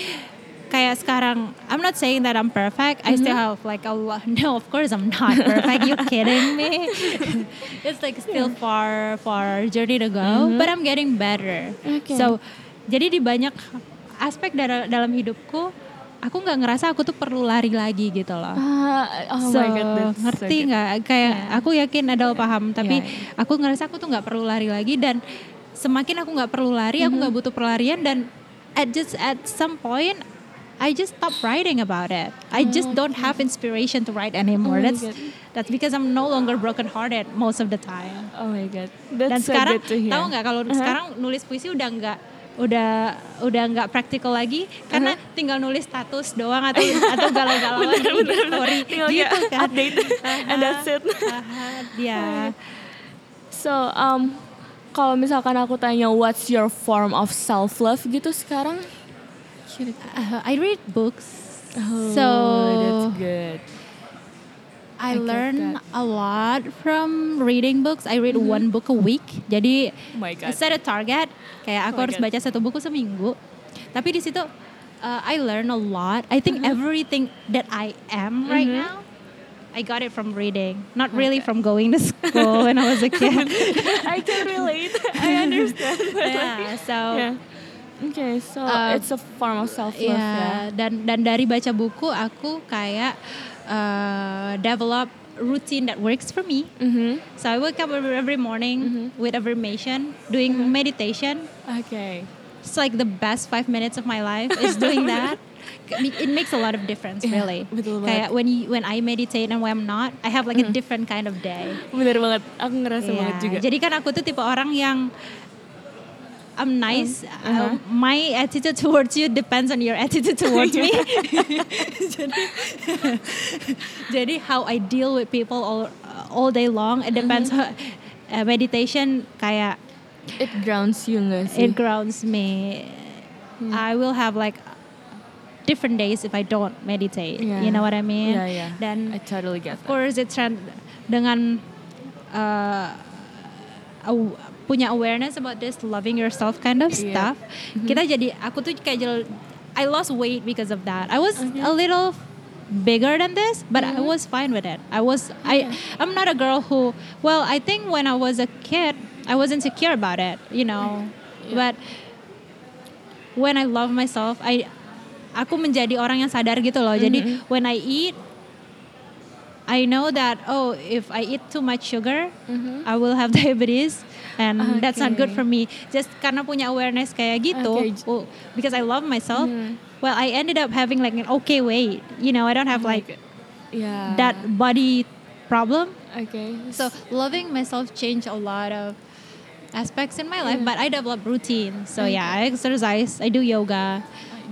[SPEAKER 2] kayak sekarang I'm not saying that I'm perfect. I
[SPEAKER 3] Mm-hmm.
[SPEAKER 2] still have like a lot. No, of course I'm not perfect. you kidding me? it's like still far, far journey to go. But I'm getting better.
[SPEAKER 3] Mm-hmm. Okay.
[SPEAKER 2] So jadi di banyak aspek dalam hidupku, aku nggak ngerasa aku tuh perlu lari lagi gitu loh.
[SPEAKER 3] Ah, oh
[SPEAKER 2] so,
[SPEAKER 3] my god that's so
[SPEAKER 2] ngerti
[SPEAKER 3] good.
[SPEAKER 2] nggak? Kayak aku yakin Adel paham, tapi
[SPEAKER 3] Yeah,
[SPEAKER 2] aku ngerasa aku tuh nggak perlu lari lagi dan semakin aku nggak perlu lari, aku
[SPEAKER 3] Mm-hmm.
[SPEAKER 2] nggak butuh pelarian dan at just at some point I just stop writing about it. I just don't have inspiration to write
[SPEAKER 3] Oh
[SPEAKER 2] anymore. that's
[SPEAKER 3] God.
[SPEAKER 2] that's because I'm no longer broken-hearted most of the time.
[SPEAKER 3] oh my god
[SPEAKER 2] Dan
[SPEAKER 3] that's so
[SPEAKER 2] sekarang
[SPEAKER 3] good to hear
[SPEAKER 2] tahu nggak kalau
[SPEAKER 3] Uh-huh.
[SPEAKER 2] sekarang nulis puisi udah nggak udah udah nggak praktikal lagi karena tinggal nulis status doang atau atau galau-galauan di story
[SPEAKER 3] Tinggal
[SPEAKER 2] gitu kan.
[SPEAKER 3] update and that's it.
[SPEAKER 2] Aha, ya.
[SPEAKER 3] So, um, kalau misalkan aku tanya what's your form of self love gitu sekarang?
[SPEAKER 2] Uh, I read books.
[SPEAKER 3] Oh,
[SPEAKER 2] so
[SPEAKER 3] that's good.
[SPEAKER 2] I, learn a lot from reading books. I read one book a week. Jadi
[SPEAKER 3] Oh
[SPEAKER 2] I set a target kayak aku
[SPEAKER 3] Oh
[SPEAKER 2] harus
[SPEAKER 3] God.
[SPEAKER 2] baca satu buku seminggu. Tapi di situ uh, I learn a lot. I think everything that I am right
[SPEAKER 3] Mhm.
[SPEAKER 2] now I got it from reading, not really from going to school when I was a kid.
[SPEAKER 3] I can relate. I understand.
[SPEAKER 2] yeah, so
[SPEAKER 3] Yeah. Okay, so
[SPEAKER 2] Uh,
[SPEAKER 3] it's a form of self love
[SPEAKER 2] ya
[SPEAKER 3] ya.
[SPEAKER 2] dan dan dari baca buku aku kayak uh, develop routine that works for me.
[SPEAKER 3] Mhm.
[SPEAKER 2] So I wake up every, morning with affirmation, doing meditation.
[SPEAKER 3] Okay.
[SPEAKER 2] It's like the best five minutes of my life is doing that. It makes a lot of difference,
[SPEAKER 3] Yeah,
[SPEAKER 2] really.
[SPEAKER 3] betul
[SPEAKER 2] Kayak when you, when I meditate and when I'm not, I have like a different kind of day.
[SPEAKER 3] Bener banget. Aku ngerasa
[SPEAKER 2] Iya,
[SPEAKER 3] banget juga.
[SPEAKER 2] Jadi kan aku tuh tipe orang yang I'm nice.
[SPEAKER 3] uh-huh.
[SPEAKER 2] uh, my attitude towards you depends on your attitude towards me. jadi, jadi how I deal with people all all day long it depends.
[SPEAKER 3] Mm-hmm.
[SPEAKER 2] Uh, meditation kayak
[SPEAKER 3] It grounds you nggak sih?
[SPEAKER 2] it grounds me.
[SPEAKER 3] Hmm.
[SPEAKER 2] I will have like different days if I don't meditate.
[SPEAKER 3] Yeah.
[SPEAKER 2] You know what I mean?
[SPEAKER 3] Yeah, yeah.
[SPEAKER 2] Dan
[SPEAKER 3] I totally get
[SPEAKER 2] of
[SPEAKER 3] that.
[SPEAKER 2] course it's dengan uh, punya awareness about this loving yourself kind of
[SPEAKER 3] Iya.
[SPEAKER 2] stuff. Kita jadi aku tuh kayak jel- I lost weight because of that. I was
[SPEAKER 3] Mm-hmm.
[SPEAKER 2] a little bigger than this but I was fine with it. I was I I'm not a girl who well I think when I was a kid I was insecure about it you know? But when I love myself I aku menjadi orang yang sadar gitu loh. Jadi when I eat I know that oh if I eat too much sugar I will have diabetes and that's not good for me just karena punya awareness kayak gitu
[SPEAKER 3] Okay.
[SPEAKER 2] oh, because I love myself
[SPEAKER 3] Mhm.
[SPEAKER 2] well I ended up having like an okay weight you know I don't have like
[SPEAKER 3] Yeah.
[SPEAKER 2] that body problem
[SPEAKER 3] Okay.
[SPEAKER 2] so loving myself changed a lot of aspects in my life but I developed routine so yeah I exercise I do yoga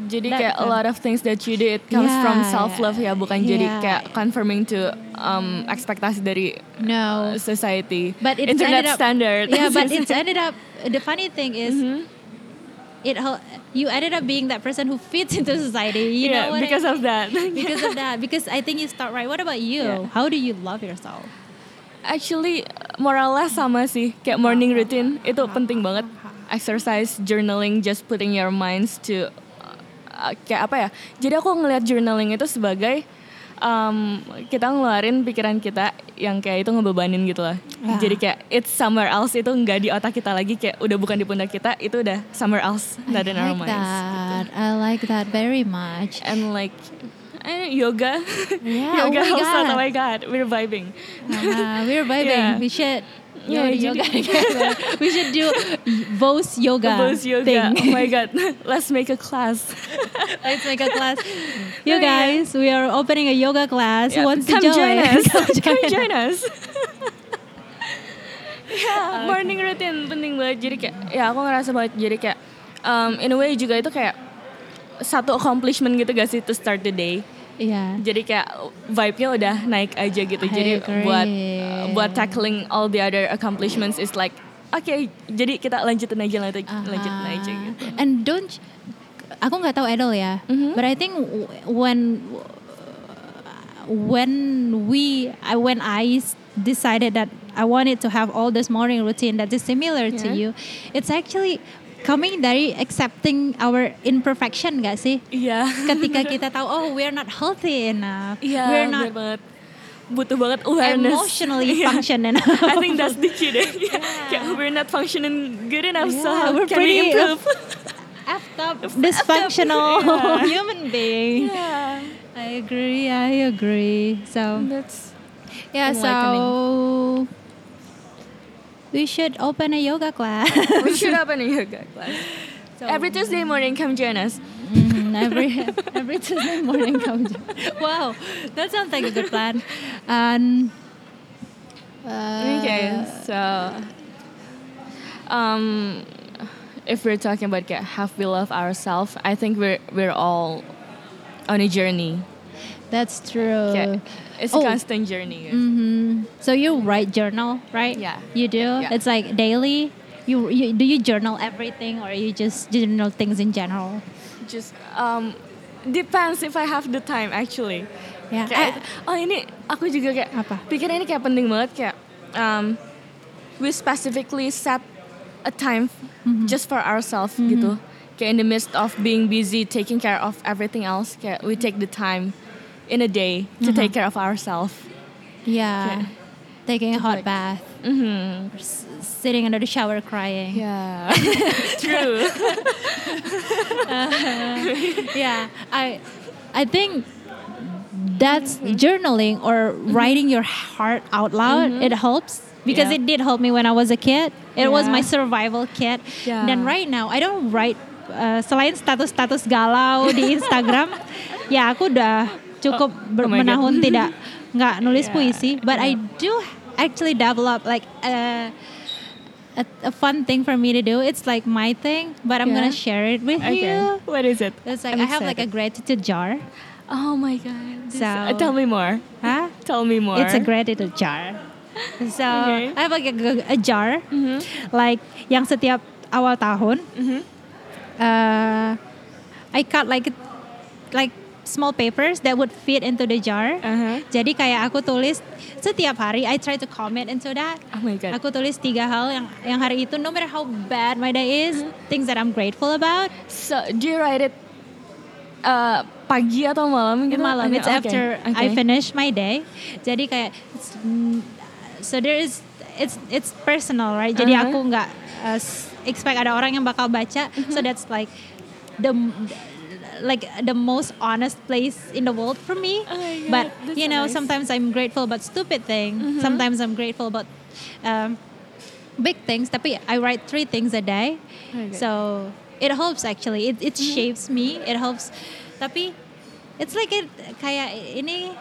[SPEAKER 3] Jadi
[SPEAKER 2] That-
[SPEAKER 3] kayak a lot of things that you do it comes
[SPEAKER 2] Yeah,
[SPEAKER 3] from self love ya, bukan jadi
[SPEAKER 2] yeah.
[SPEAKER 3] kayak confirming to um, ekspektasi dari
[SPEAKER 2] no
[SPEAKER 3] uh, society,
[SPEAKER 2] but it's
[SPEAKER 3] internet
[SPEAKER 2] ended up,
[SPEAKER 3] standard.
[SPEAKER 2] Yeah, but it's ended up. The funny thing is,
[SPEAKER 3] Mhm.
[SPEAKER 2] it hel- you ended up being that person who fits into society. You
[SPEAKER 3] yeah,
[SPEAKER 2] know what I
[SPEAKER 3] because
[SPEAKER 2] mean?
[SPEAKER 3] of that.
[SPEAKER 2] because of that. Because I think you start right. What about you?
[SPEAKER 3] Yeah.
[SPEAKER 2] How do you love yourself?
[SPEAKER 3] Actually, more or less sama sih. Kayak morning routine itu penting banget. Exercise, journaling, just putting your minds to kayak apa ya? Jadi aku ngelihat journaling itu sebagai um, kita ngeluarin pikiran kita yang kayak itu ngebebanin gitu lah.
[SPEAKER 2] Ah.
[SPEAKER 3] Jadi kayak it's somewhere else itu nggak di otak kita lagi kayak udah bukan di pundak kita itu udah somewhere else not in our minds.
[SPEAKER 2] that. I like that very much.
[SPEAKER 3] And like I know, yoga,
[SPEAKER 2] Yeah,
[SPEAKER 3] yoga
[SPEAKER 2] oh my
[SPEAKER 3] helps.
[SPEAKER 2] God.
[SPEAKER 3] Oh my god, we're vibing.
[SPEAKER 2] Uh, we're vibing.
[SPEAKER 3] Yeah.
[SPEAKER 2] We should.
[SPEAKER 3] Yeah,
[SPEAKER 2] yoga together. we should do Vos yoga.
[SPEAKER 3] Bose yoga.
[SPEAKER 2] Thing.
[SPEAKER 3] Oh my god. Let's make a class.
[SPEAKER 2] Let's make a class. You
[SPEAKER 3] Oh, yeah.
[SPEAKER 2] guys, we are opening a yoga class.
[SPEAKER 3] Yeah,
[SPEAKER 2] wants
[SPEAKER 3] Come
[SPEAKER 2] to
[SPEAKER 3] join us.
[SPEAKER 2] Come
[SPEAKER 3] Come
[SPEAKER 2] join
[SPEAKER 3] join us. yeah, morning routine penting banget. Jadi kayak ya aku ngerasa banget jadi kayak um, in a way juga itu kayak satu accomplishment gitu gak sih to start the day.
[SPEAKER 2] Iya.
[SPEAKER 3] Jadi kayak vibe-nya udah naik aja gitu.
[SPEAKER 2] I
[SPEAKER 3] Jadi
[SPEAKER 2] agree.
[SPEAKER 3] buat uh, buat tackling all the other accomplishments is like oke, jadi kita lanjutin aja lanjutin, lanjutin aja gitu.
[SPEAKER 2] And don't aku nggak tahu Edel ya,
[SPEAKER 3] Mhm.
[SPEAKER 2] but I think when when we I when I decided that I wanted to have all this morning routine that is similar to
[SPEAKER 3] Yeah.
[SPEAKER 2] you, it's actually coming dari accepting our imperfection gak sih?
[SPEAKER 3] Iya.
[SPEAKER 2] Ketika kita tahu oh we're not healthy enough,
[SPEAKER 3] Iya,
[SPEAKER 2] we're
[SPEAKER 3] bener
[SPEAKER 2] not
[SPEAKER 3] banget. Butuh banget awareness.
[SPEAKER 2] emotionally
[SPEAKER 3] Iya.
[SPEAKER 2] function enough.
[SPEAKER 3] I think that's the key deh. Kayak we're not functioning good enough, so
[SPEAKER 2] Yeah,
[SPEAKER 3] how
[SPEAKER 2] we're
[SPEAKER 3] can
[SPEAKER 2] pretty
[SPEAKER 3] we improve?
[SPEAKER 2] effed up, dysfunctional
[SPEAKER 3] Yeah.
[SPEAKER 2] human being.
[SPEAKER 3] yeah,
[SPEAKER 2] I agree. I agree. So
[SPEAKER 3] that's
[SPEAKER 2] yeah. So we should open a yoga class
[SPEAKER 3] we should open a yoga class. So Every Tuesday morning, come join us.
[SPEAKER 2] Mhm, every every Tuesday morning. Come. join. Wow, that sounds like a good plan. And uh,
[SPEAKER 3] okay, so um, if we're talking about how we love ourselves, I think we're we're all on a journey.
[SPEAKER 2] That's true.
[SPEAKER 3] It's
[SPEAKER 2] Oh.
[SPEAKER 3] a constant journey.
[SPEAKER 2] hmm So you write journal, right?
[SPEAKER 3] Yeah.
[SPEAKER 2] You do.
[SPEAKER 3] Yeah.
[SPEAKER 2] It's like daily. You, you do you journal everything or you just journal things in general?
[SPEAKER 3] Just um, depends if I have the time actually.
[SPEAKER 2] Ya.
[SPEAKER 3] Kayak,
[SPEAKER 2] eh,
[SPEAKER 3] oh ini aku juga kayak
[SPEAKER 2] Apa?
[SPEAKER 3] pikir ini kayak penting banget kayak um, we specifically set a time
[SPEAKER 2] Mm-hmm.
[SPEAKER 3] just for ourselves gitu. Kayak in the midst of being busy taking care of everything else, kayak we take the time in a day to take mm-hmm. care of ourselves.
[SPEAKER 2] yeah. Taking a hot
[SPEAKER 3] like-
[SPEAKER 2] bath,
[SPEAKER 3] hmm
[SPEAKER 2] s- sitting under the shower crying.
[SPEAKER 3] Yeah, true.
[SPEAKER 2] Uh, yeah. I i think that's mm-hmm. journaling or mm-hmm. writing your heart out loud it helps because
[SPEAKER 3] Yeah.
[SPEAKER 2] it did help me when i was a kid. It was my survival kit.
[SPEAKER 3] Yeah.
[SPEAKER 2] dan right now i don't write uh, selain status-status galau di instagram. Ya aku udah cukup
[SPEAKER 3] oh God.
[SPEAKER 2] menahun tidak nggak nulis
[SPEAKER 3] Yeah.
[SPEAKER 2] puisi but i do actually develop like a, a, a fun thing for me to do it's like my thing but i'm
[SPEAKER 3] Yeah.
[SPEAKER 2] gonna share it with
[SPEAKER 3] okay,
[SPEAKER 2] you
[SPEAKER 3] what is it?
[SPEAKER 2] it's like
[SPEAKER 3] I'm
[SPEAKER 2] I have like a
[SPEAKER 3] excited.
[SPEAKER 2] gratitude jar.
[SPEAKER 3] Oh my god. This-
[SPEAKER 2] So-
[SPEAKER 3] uh, tell me more.
[SPEAKER 2] Huh?
[SPEAKER 3] Tell me more.
[SPEAKER 2] It's a gratitude jar. So
[SPEAKER 3] Okay.
[SPEAKER 2] I have like a, a jar,
[SPEAKER 3] Mhm.
[SPEAKER 2] like yang setiap awal tahun,
[SPEAKER 3] Mhm.
[SPEAKER 2] uh, I cut like like small papers that would fit into the jar.
[SPEAKER 3] Uh-huh.
[SPEAKER 2] Jadi kayak aku tulis setiap hari I try to comment into that.
[SPEAKER 3] Oh my god.
[SPEAKER 2] Aku tulis tiga hal yang yang hari itu no matter how bad my day is,
[SPEAKER 3] Mm-hmm.
[SPEAKER 2] things that I'm grateful about.
[SPEAKER 3] So do you write it uh, pagi atau malam gitu?
[SPEAKER 2] malam.
[SPEAKER 3] Okay,
[SPEAKER 2] It's
[SPEAKER 3] okay,
[SPEAKER 2] after I
[SPEAKER 3] okay.
[SPEAKER 2] finish my day. Jadi kayak so there is it's it's personal, right? Jadi
[SPEAKER 3] Uh-huh.
[SPEAKER 2] aku nggak uh, expect ada orang yang bakal baca.
[SPEAKER 3] Mm-hmm.
[SPEAKER 2] So that's like the like the most honest place in the world for me.
[SPEAKER 3] Oh
[SPEAKER 2] but
[SPEAKER 3] that's
[SPEAKER 2] you
[SPEAKER 3] so
[SPEAKER 2] know,
[SPEAKER 3] nice.
[SPEAKER 2] sometimes I'm grateful about stupid things.
[SPEAKER 3] Mm-hmm.
[SPEAKER 2] Sometimes I'm grateful about um, big things. Tapi I write three things a day.
[SPEAKER 3] Okay.
[SPEAKER 2] So it helps actually. It it
[SPEAKER 3] Mm-hmm.
[SPEAKER 2] shapes me. It helps. Tapi it's like it kayak ini.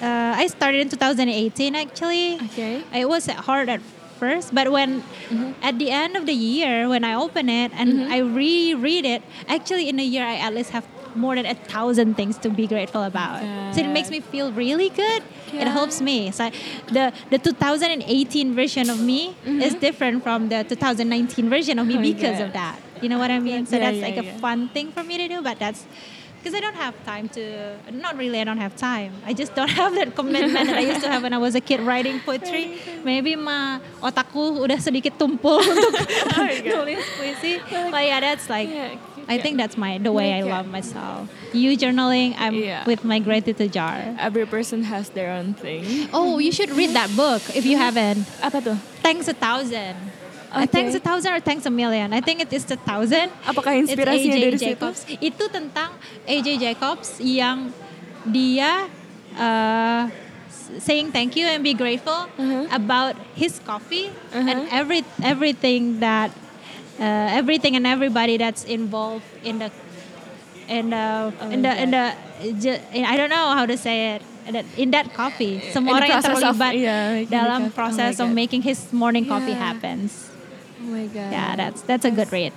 [SPEAKER 2] Uh, I started in 2018 actually.
[SPEAKER 3] Okay.
[SPEAKER 2] It was hard at first, but when mm-hmm. at the end of the year when I open it and mm-hmm. I reread it, actually in a year I at least have more than a thousand things to be grateful about. So it makes me feel really good. It helps me. So the the 2018 version of me mm-hmm. is different from the 2019 version of me
[SPEAKER 3] Oh
[SPEAKER 2] because of that. You know what I mean? So
[SPEAKER 3] Yeah,
[SPEAKER 2] that's
[SPEAKER 3] yeah,
[SPEAKER 2] like a fun thing for me to do, but that's because I don't have time to. Not really, I don't have time. I just don't have that commitment that I used to have when I was a kid writing poetry. Maybe ma otakku udah sedikit tumpul untuk oh, nulis puisi. But yeah, that's like.
[SPEAKER 3] Yeah,
[SPEAKER 2] I think that's my the way I love myself. You journaling, I'm
[SPEAKER 3] Yeah.
[SPEAKER 2] with my gratitude jar.
[SPEAKER 3] Every person has their own thing.
[SPEAKER 2] Oh, you should read that book if you haven't.
[SPEAKER 3] Apa tuh?
[SPEAKER 2] Thanks a thousand. Uh,
[SPEAKER 3] Okay.
[SPEAKER 2] thanks a thousand or thanks a million. I think it is a thousand.
[SPEAKER 3] Apakah inspirasinya
[SPEAKER 2] AJ
[SPEAKER 3] dari situ?
[SPEAKER 2] Jacobs. Itu tentang AJ Jacobs yang dia uh, saying thank you and be grateful
[SPEAKER 3] Uh-huh.
[SPEAKER 2] about his coffee and
[SPEAKER 3] Uh-huh.
[SPEAKER 2] every everything that uh, everything and everybody that's involved in the in the
[SPEAKER 3] Oh
[SPEAKER 2] in the in the in- I don't know how to say it in that- coffee semua
[SPEAKER 3] In
[SPEAKER 2] orang yang
[SPEAKER 3] process of-
[SPEAKER 2] terlibat
[SPEAKER 3] yeah,
[SPEAKER 2] dalam
[SPEAKER 3] coffee. Oh
[SPEAKER 2] proses of making his morning coffee
[SPEAKER 3] Yeah.
[SPEAKER 2] happens
[SPEAKER 3] Oh my god.
[SPEAKER 2] yeah that's that's a good read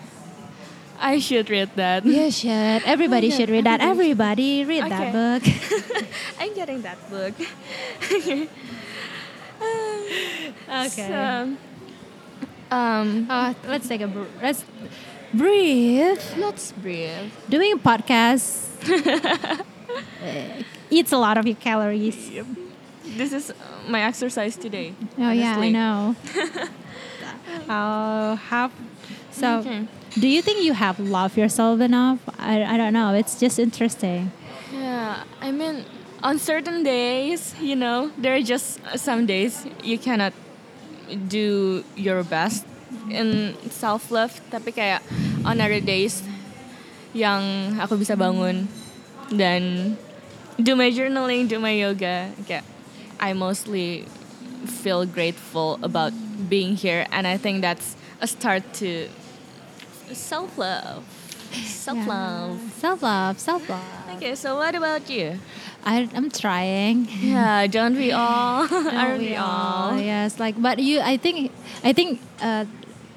[SPEAKER 3] I should read that.
[SPEAKER 2] You should. Everybody should read that.
[SPEAKER 3] everybody
[SPEAKER 2] read that book.
[SPEAKER 3] I'm getting that book.
[SPEAKER 2] Okay.
[SPEAKER 3] So, um,
[SPEAKER 2] Uh, let's take a br- let's breathe.
[SPEAKER 3] let's breathe.
[SPEAKER 2] Doing a podcast uh, eats a lot of your calories.
[SPEAKER 3] This is my exercise today.
[SPEAKER 2] Oh yeah, I know. I'll have. So,
[SPEAKER 3] Okay.
[SPEAKER 2] do you think you have loved yourself enough? I, I don't know. It's just interesting.
[SPEAKER 3] Yeah, I mean, on certain days, you know, there are just some days you cannot do your best in self love. Tapi kayak on other days yang aku bisa bangun dan do my journaling, do my yoga, kayak I mostly feel grateful about being here, and I think that's a start to self love. Self love.
[SPEAKER 2] Self love. Self love.
[SPEAKER 3] Okay, so what about you?
[SPEAKER 2] I, I'm trying.
[SPEAKER 3] Yeah, don't we all? Aren't
[SPEAKER 2] we
[SPEAKER 3] we all?
[SPEAKER 2] Yes, like but you I think I think uh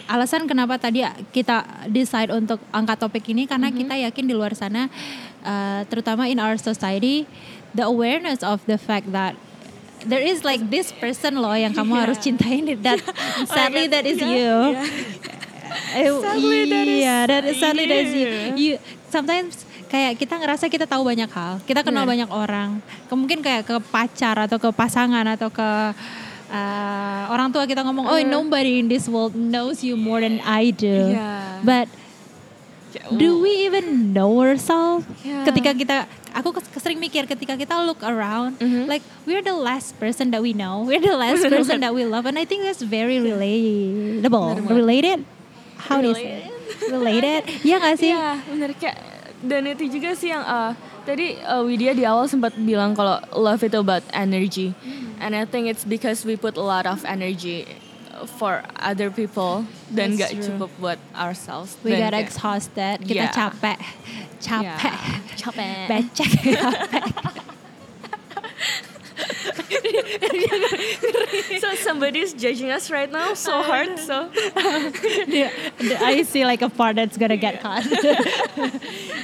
[SPEAKER 2] alasan kenapa tadi kita decide untuk angkat topik ini karena kita yakin di luar sana uh, terutama in our society the awareness of the fact that there is like this person loh yang kamu harus cintain that sadly that is you Eh,
[SPEAKER 3] Sadly, that is
[SPEAKER 2] iya, that is sadly that is you.
[SPEAKER 3] you.
[SPEAKER 2] You sometimes kayak kita ngerasa kita tahu banyak hal, kita kenal
[SPEAKER 3] Yeah.
[SPEAKER 2] banyak orang. Mungkin kayak ke pacar atau ke pasangan atau ke uh, orang tua kita ngomong, oh nobody in this world knows you more than I do.
[SPEAKER 3] Yeah.
[SPEAKER 2] But do we even know ourselves?
[SPEAKER 3] Yeah.
[SPEAKER 2] Ketika kita, aku sering mikir ketika kita look around,
[SPEAKER 3] Mhm.
[SPEAKER 2] like we're the last person that we know, we're the last person that we love, and I think that's very relatable.
[SPEAKER 3] Benar.
[SPEAKER 2] Related? How do you say? it? Related? Iya gak sih?
[SPEAKER 3] Iya, bener kayak dan itu juga sih yang uh, tadi uh, Widya di awal sempat bilang kalau love itu about energy. And I think it's because we put a lot of energy for other people dan nggak cukup buat ourselves.
[SPEAKER 2] We got exhausted, kita
[SPEAKER 3] Yeah.
[SPEAKER 2] capek, capek,
[SPEAKER 3] Yeah. Capek.
[SPEAKER 2] becek, capek.
[SPEAKER 3] so somebody's judging us right now so hard. So
[SPEAKER 2] the- I see like a part that's gonna get cut.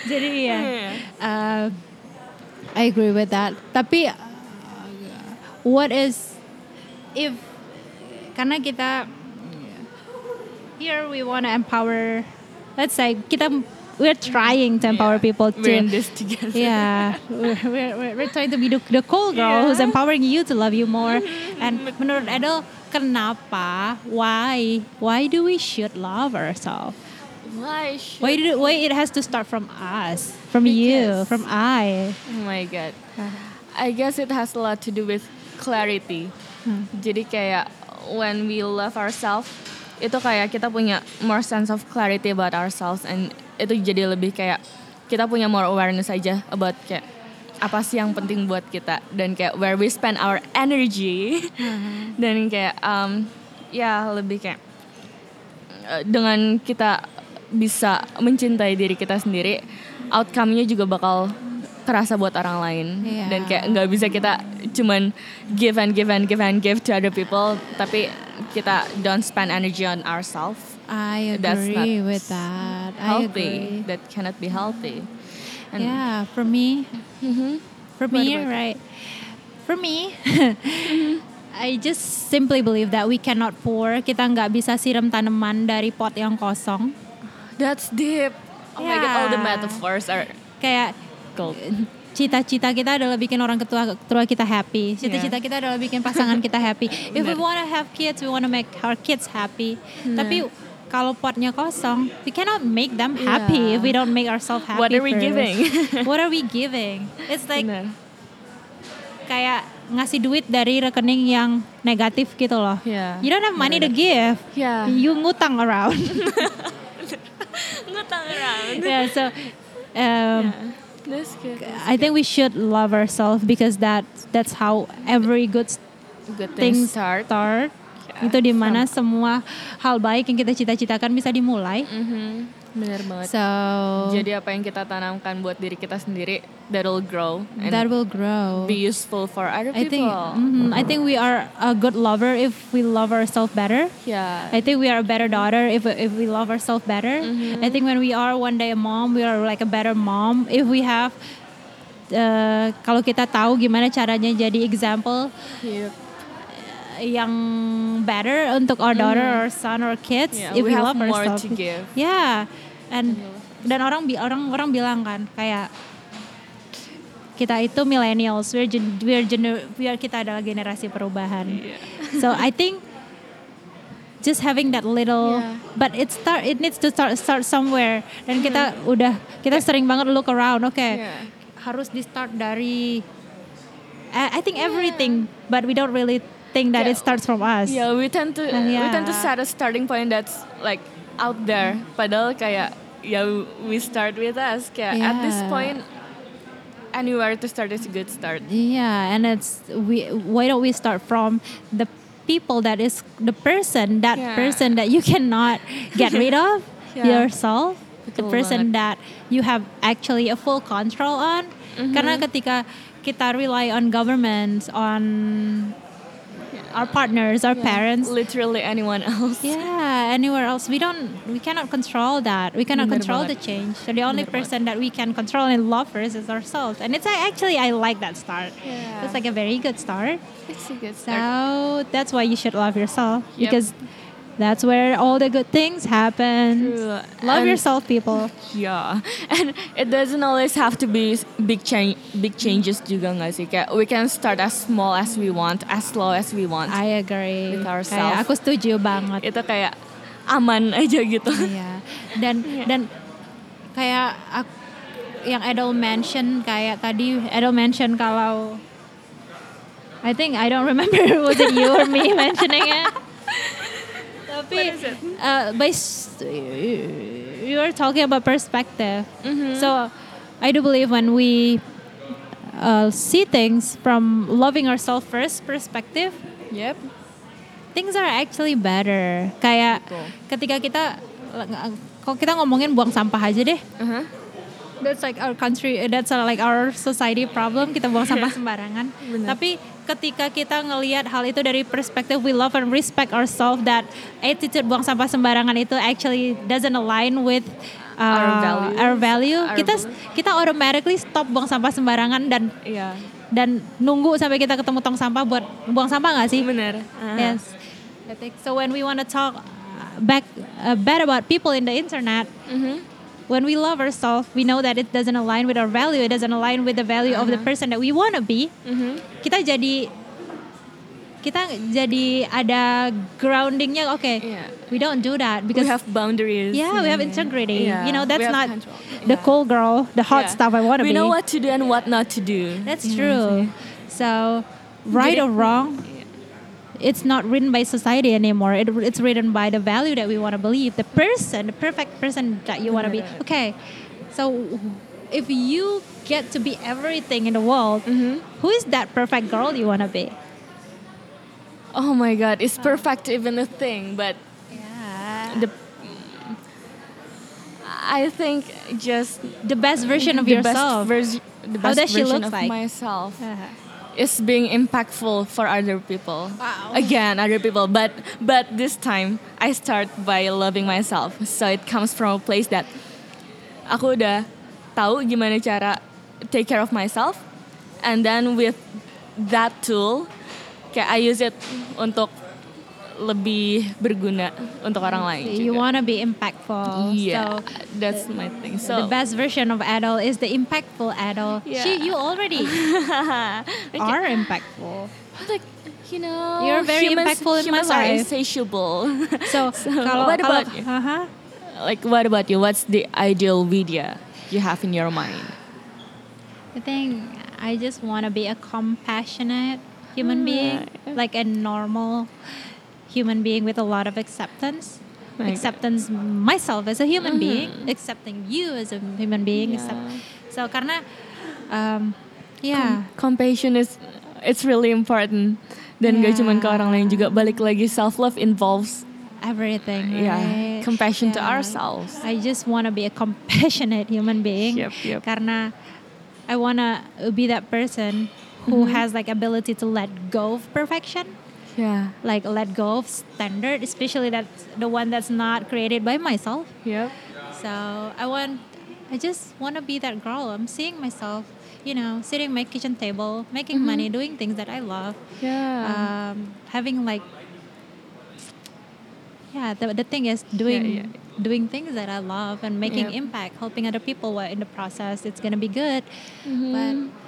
[SPEAKER 2] Jadi ya, uh, I agree with that. Tapi uh, what is if karena kita here we wanna empower. Let's say kita we're trying to empower people
[SPEAKER 3] we're in
[SPEAKER 2] to.
[SPEAKER 3] this together.
[SPEAKER 2] Yeah, we're, we're, we're- trying to be the, the cool girl who's
[SPEAKER 3] Yeah.
[SPEAKER 2] empowering you to love you more. And menurut Edel, kenapa? Why? Why do we should love ourselves?
[SPEAKER 3] Why? Should,
[SPEAKER 2] Why do why it has to start from us, from you,
[SPEAKER 3] Because-
[SPEAKER 2] from I?
[SPEAKER 3] Oh my god. I guess it has a lot to do with clarity.
[SPEAKER 2] Hmm.
[SPEAKER 3] Jadi kayak when we love ourselves itu kayak kita punya more sense of clarity about ourselves and itu jadi lebih kayak kita punya more awareness aja about kayak apa sih yang penting buat kita dan kayak where we spend our energy. Dan kayak um, ya lebih kayak eh, dengan kita bisa mencintai diri kita sendiri outcome-nya juga bakal kerasa buat orang lain.
[SPEAKER 2] Iya.
[SPEAKER 3] dan kayak nggak bisa kita cuman give and give and give and give to other people tapi kita don't spend energy on ourselves
[SPEAKER 2] I
[SPEAKER 3] That's not
[SPEAKER 2] agree with that. I
[SPEAKER 3] healthy
[SPEAKER 2] agree.
[SPEAKER 3] that cannot be healthy and
[SPEAKER 2] yeah, for me,
[SPEAKER 3] Mhm.
[SPEAKER 2] for me, right? For me, I just simply believe that we cannot pour. Kita nggak bisa siram tanaman dari pot yang kosong.
[SPEAKER 3] that's deep oh my god all the
[SPEAKER 2] Yeah.
[SPEAKER 3] metaphors are
[SPEAKER 2] Kayak
[SPEAKER 3] gold
[SPEAKER 2] cita-cita kita adalah bikin orang ketua tua kita happy. Cita-cita
[SPEAKER 3] Yeah.
[SPEAKER 2] kita adalah bikin pasangan kita happy. If we wanna have kids, we wanna make our kids happy. Tapi kalau potnya kosong, we cannot make them happy
[SPEAKER 3] Yeah.
[SPEAKER 2] if we don't make ourselves happy.
[SPEAKER 3] What are we
[SPEAKER 2] first.
[SPEAKER 3] giving?
[SPEAKER 2] What are we giving? It's like
[SPEAKER 3] Benar.
[SPEAKER 2] kayak ngasih duit dari rekening yang negatif gitu loh.
[SPEAKER 3] Yeah.
[SPEAKER 2] You don't have money to give.
[SPEAKER 3] Yeah.
[SPEAKER 2] You ngutang around.
[SPEAKER 3] ngutang around
[SPEAKER 2] yeah, so um,
[SPEAKER 3] that's good
[SPEAKER 2] I think we should love ourselves because that that's how every good
[SPEAKER 3] good
[SPEAKER 2] things
[SPEAKER 3] things start
[SPEAKER 2] start.
[SPEAKER 3] Yeah,
[SPEAKER 2] Itu di mana semua hal baik yang kita cita-citakan bisa dimulai.
[SPEAKER 3] Mhm, Bener banget.
[SPEAKER 2] So
[SPEAKER 3] Jadi apa yang kita tanamkan buat diri kita sendiri, that'll grow and
[SPEAKER 2] that will grow.
[SPEAKER 3] be useful for other
[SPEAKER 2] I think mhm, I think we are a good lover if we love ourselves better.
[SPEAKER 3] Yeah.
[SPEAKER 2] I think we are a better daughter if if we love ourselves better.
[SPEAKER 3] Mm-hmm.
[SPEAKER 2] I think when we are one day a mom, we are like a better mom if we have uh, kalau kita tahu gimana caranya jadi example
[SPEAKER 3] Yep.
[SPEAKER 2] yang better untuk our daughter or son or kids
[SPEAKER 3] Yeah,
[SPEAKER 2] if
[SPEAKER 3] we
[SPEAKER 2] we,
[SPEAKER 3] have
[SPEAKER 2] love
[SPEAKER 3] more
[SPEAKER 2] ourselves.
[SPEAKER 3] to give.
[SPEAKER 2] Yeah, and dan orang bi- orang orang bilang kan kayak kita itu millennials, we're gen, we're gener, we are kita adalah generasi perubahan.
[SPEAKER 3] Iya.
[SPEAKER 2] So I think just having that little,
[SPEAKER 3] Yeah.
[SPEAKER 2] but it start it needs to start start somewhere. Dan kita udah kita sering banget look around, oke
[SPEAKER 3] Yeah.
[SPEAKER 2] harus di start dari I, I think everything, but we don't really think that
[SPEAKER 3] Yeah.
[SPEAKER 2] it starts from us.
[SPEAKER 3] Yeah, we tend to we tend to
[SPEAKER 2] Yeah.
[SPEAKER 3] set a starting point that's like out there. Padahal kayak ya we start with us. Kayak at this
[SPEAKER 2] Yeah.
[SPEAKER 3] point anywhere to start is a good start.
[SPEAKER 2] Yeah, and it's we. Why don't we start from the people that is the person that
[SPEAKER 3] Yeah.
[SPEAKER 2] person that you cannot get rid of
[SPEAKER 3] Yeah.
[SPEAKER 2] yourself, the
[SPEAKER 3] Betul
[SPEAKER 2] person that you have actually a full control on.
[SPEAKER 3] Mm-hmm.
[SPEAKER 2] Karena ketika kita rely on governments, on our partners, our parents.
[SPEAKER 3] literally anyone else.
[SPEAKER 2] Yeah, anywhere else we don't we cannot control that. We cannot control the change. So the only person that we can control and love first is ourselves. And it's actually I like that start.
[SPEAKER 3] Yeah.
[SPEAKER 2] It's like a very good start.
[SPEAKER 3] It's a good start.
[SPEAKER 2] So that's why you should love yourself
[SPEAKER 3] Yep.
[SPEAKER 2] because that's where all the good things happen.
[SPEAKER 3] True.
[SPEAKER 2] Love
[SPEAKER 3] And-
[SPEAKER 2] yourself, people.
[SPEAKER 3] Yeah, and it doesn't always have to be big change, big changes juga nggak sih? Kayak we can start as small as we want, as slow as we want.
[SPEAKER 2] I agree.
[SPEAKER 3] With
[SPEAKER 2] Kayak
[SPEAKER 3] ourselves.
[SPEAKER 2] aku setuju banget.
[SPEAKER 3] Itu kayak aman aja gitu.
[SPEAKER 2] Iya. Dan dan kayak ak- yang Edel mention kayak tadi Edel mention kalau I think I don't remember was it you or me mentioning it. Tapi uh, by you were talking about perspective. So I do believe when we uh, see things from loving ourselves first perspective,
[SPEAKER 3] Yep.
[SPEAKER 2] things are actually better. Kayak
[SPEAKER 3] Betul.
[SPEAKER 2] ketika kita kalau kita ngomongin buang sampah aja deh.
[SPEAKER 3] Uh-huh.
[SPEAKER 2] That's like our country, that's uh, like our society problem. Kita buang sampah sembarangan.
[SPEAKER 3] Bener.
[SPEAKER 2] Tapi ketika kita ngelihat hal itu dari perspektif we love and respect ourselves, that attitude buang sampah sembarangan itu actually doesn't align with uh,
[SPEAKER 3] Our values,
[SPEAKER 2] our value.
[SPEAKER 3] our
[SPEAKER 2] kita
[SPEAKER 3] belief.
[SPEAKER 2] kita automatically stop buang sampah sembarangan dan
[SPEAKER 3] Iya.
[SPEAKER 2] dan nunggu sampai kita ketemu tong sampah buat buang sampah nggak sih?
[SPEAKER 3] Bener. Uh-huh.
[SPEAKER 2] Yes, I think so. When we want to talk back uh, bad about people in the internet,
[SPEAKER 3] Mhm.
[SPEAKER 2] When we love ourselves, we know that it doesn't align with our value. It doesn't align with the value of the
[SPEAKER 3] Uh-huh.
[SPEAKER 2] person that we want to be.
[SPEAKER 3] Mhm.
[SPEAKER 2] Kita jadi kita jadi ada groundingnya. Okay,
[SPEAKER 3] Yeah.
[SPEAKER 2] we don't do that because We
[SPEAKER 3] have boundaries.
[SPEAKER 2] yeah, we have integrity.
[SPEAKER 3] Yeah,
[SPEAKER 2] You know, that's not
[SPEAKER 3] control.
[SPEAKER 2] the cool girl, the hot stuff I want to
[SPEAKER 3] We
[SPEAKER 2] be.
[SPEAKER 3] We know what to do and what not to do.
[SPEAKER 2] That's true.
[SPEAKER 3] sih.
[SPEAKER 2] So, right or wrong, it's not written by society anymore. It, it's written by the value that we want to believe, the person, the perfect person that you want to be. Okay, so if you get to be everything in the world,
[SPEAKER 3] Mhm.
[SPEAKER 2] who is that perfect girl you want to be?
[SPEAKER 3] Oh my god, it's perfect even a thing, but
[SPEAKER 2] Yeah.
[SPEAKER 3] the I think just
[SPEAKER 2] The best version of
[SPEAKER 3] the
[SPEAKER 2] yourself.
[SPEAKER 3] best version the
[SPEAKER 2] How
[SPEAKER 3] best
[SPEAKER 2] does she look
[SPEAKER 3] of
[SPEAKER 2] like?
[SPEAKER 3] myself
[SPEAKER 2] Uh-huh.
[SPEAKER 3] Is being impactful for other people.
[SPEAKER 2] Wow.
[SPEAKER 3] Again, other people, but but this time I start by loving myself. So it comes from a place that aku udah tahu gimana cara take care of myself and then with that tool kayak I use it untuk lebih berguna untuk orang lain
[SPEAKER 2] You
[SPEAKER 3] juga.
[SPEAKER 2] want to be impactful.
[SPEAKER 3] yeah,
[SPEAKER 2] So,
[SPEAKER 3] that's my thing. So
[SPEAKER 2] the best version of adult is the impactful adult.
[SPEAKER 3] Yeah.
[SPEAKER 2] She, you already are impactful.
[SPEAKER 3] like you know
[SPEAKER 2] You're very
[SPEAKER 3] humans,
[SPEAKER 2] impactful in my
[SPEAKER 3] humans are
[SPEAKER 2] life.
[SPEAKER 3] insatiable.
[SPEAKER 2] So,
[SPEAKER 3] So,
[SPEAKER 2] kalau
[SPEAKER 3] what
[SPEAKER 2] kalau-
[SPEAKER 3] about you?
[SPEAKER 2] Uh-huh.
[SPEAKER 3] like what about you? What's the ideal video you have in your mind?
[SPEAKER 2] I think I just want to be a compassionate human being,
[SPEAKER 3] Right.
[SPEAKER 2] like a normal human being with a lot of acceptance. Acceptance myself as a human being, accepting you as a human being.
[SPEAKER 3] Yeah.
[SPEAKER 2] accept- so karena, um, yeah,
[SPEAKER 3] Compassion is it's really important. Dan gak cuma ke orang lain juga balik lagi self love involves
[SPEAKER 2] everything.
[SPEAKER 3] yeah
[SPEAKER 2] right?
[SPEAKER 3] compassion to ourselves.
[SPEAKER 2] I just want to be a compassionate human being.
[SPEAKER 3] Yep, yep.
[SPEAKER 2] Karena I want to be that person who has like ability to let go of perfection.
[SPEAKER 3] Yeah.
[SPEAKER 2] Like let go of standard, especially that the one that's not created by myself.
[SPEAKER 3] Yep.
[SPEAKER 2] So I want, I just want to be that girl. I'm seeing myself, you know, sitting at my kitchen table, making money, doing things that I love,
[SPEAKER 3] Yeah.
[SPEAKER 2] um, having like, yeah. The, the thing is doing
[SPEAKER 3] yeah.
[SPEAKER 2] doing things that I love and making
[SPEAKER 3] Yep.
[SPEAKER 2] impact, helping other people while in the process. It's gonna be good,
[SPEAKER 3] Mm-hmm.
[SPEAKER 2] but.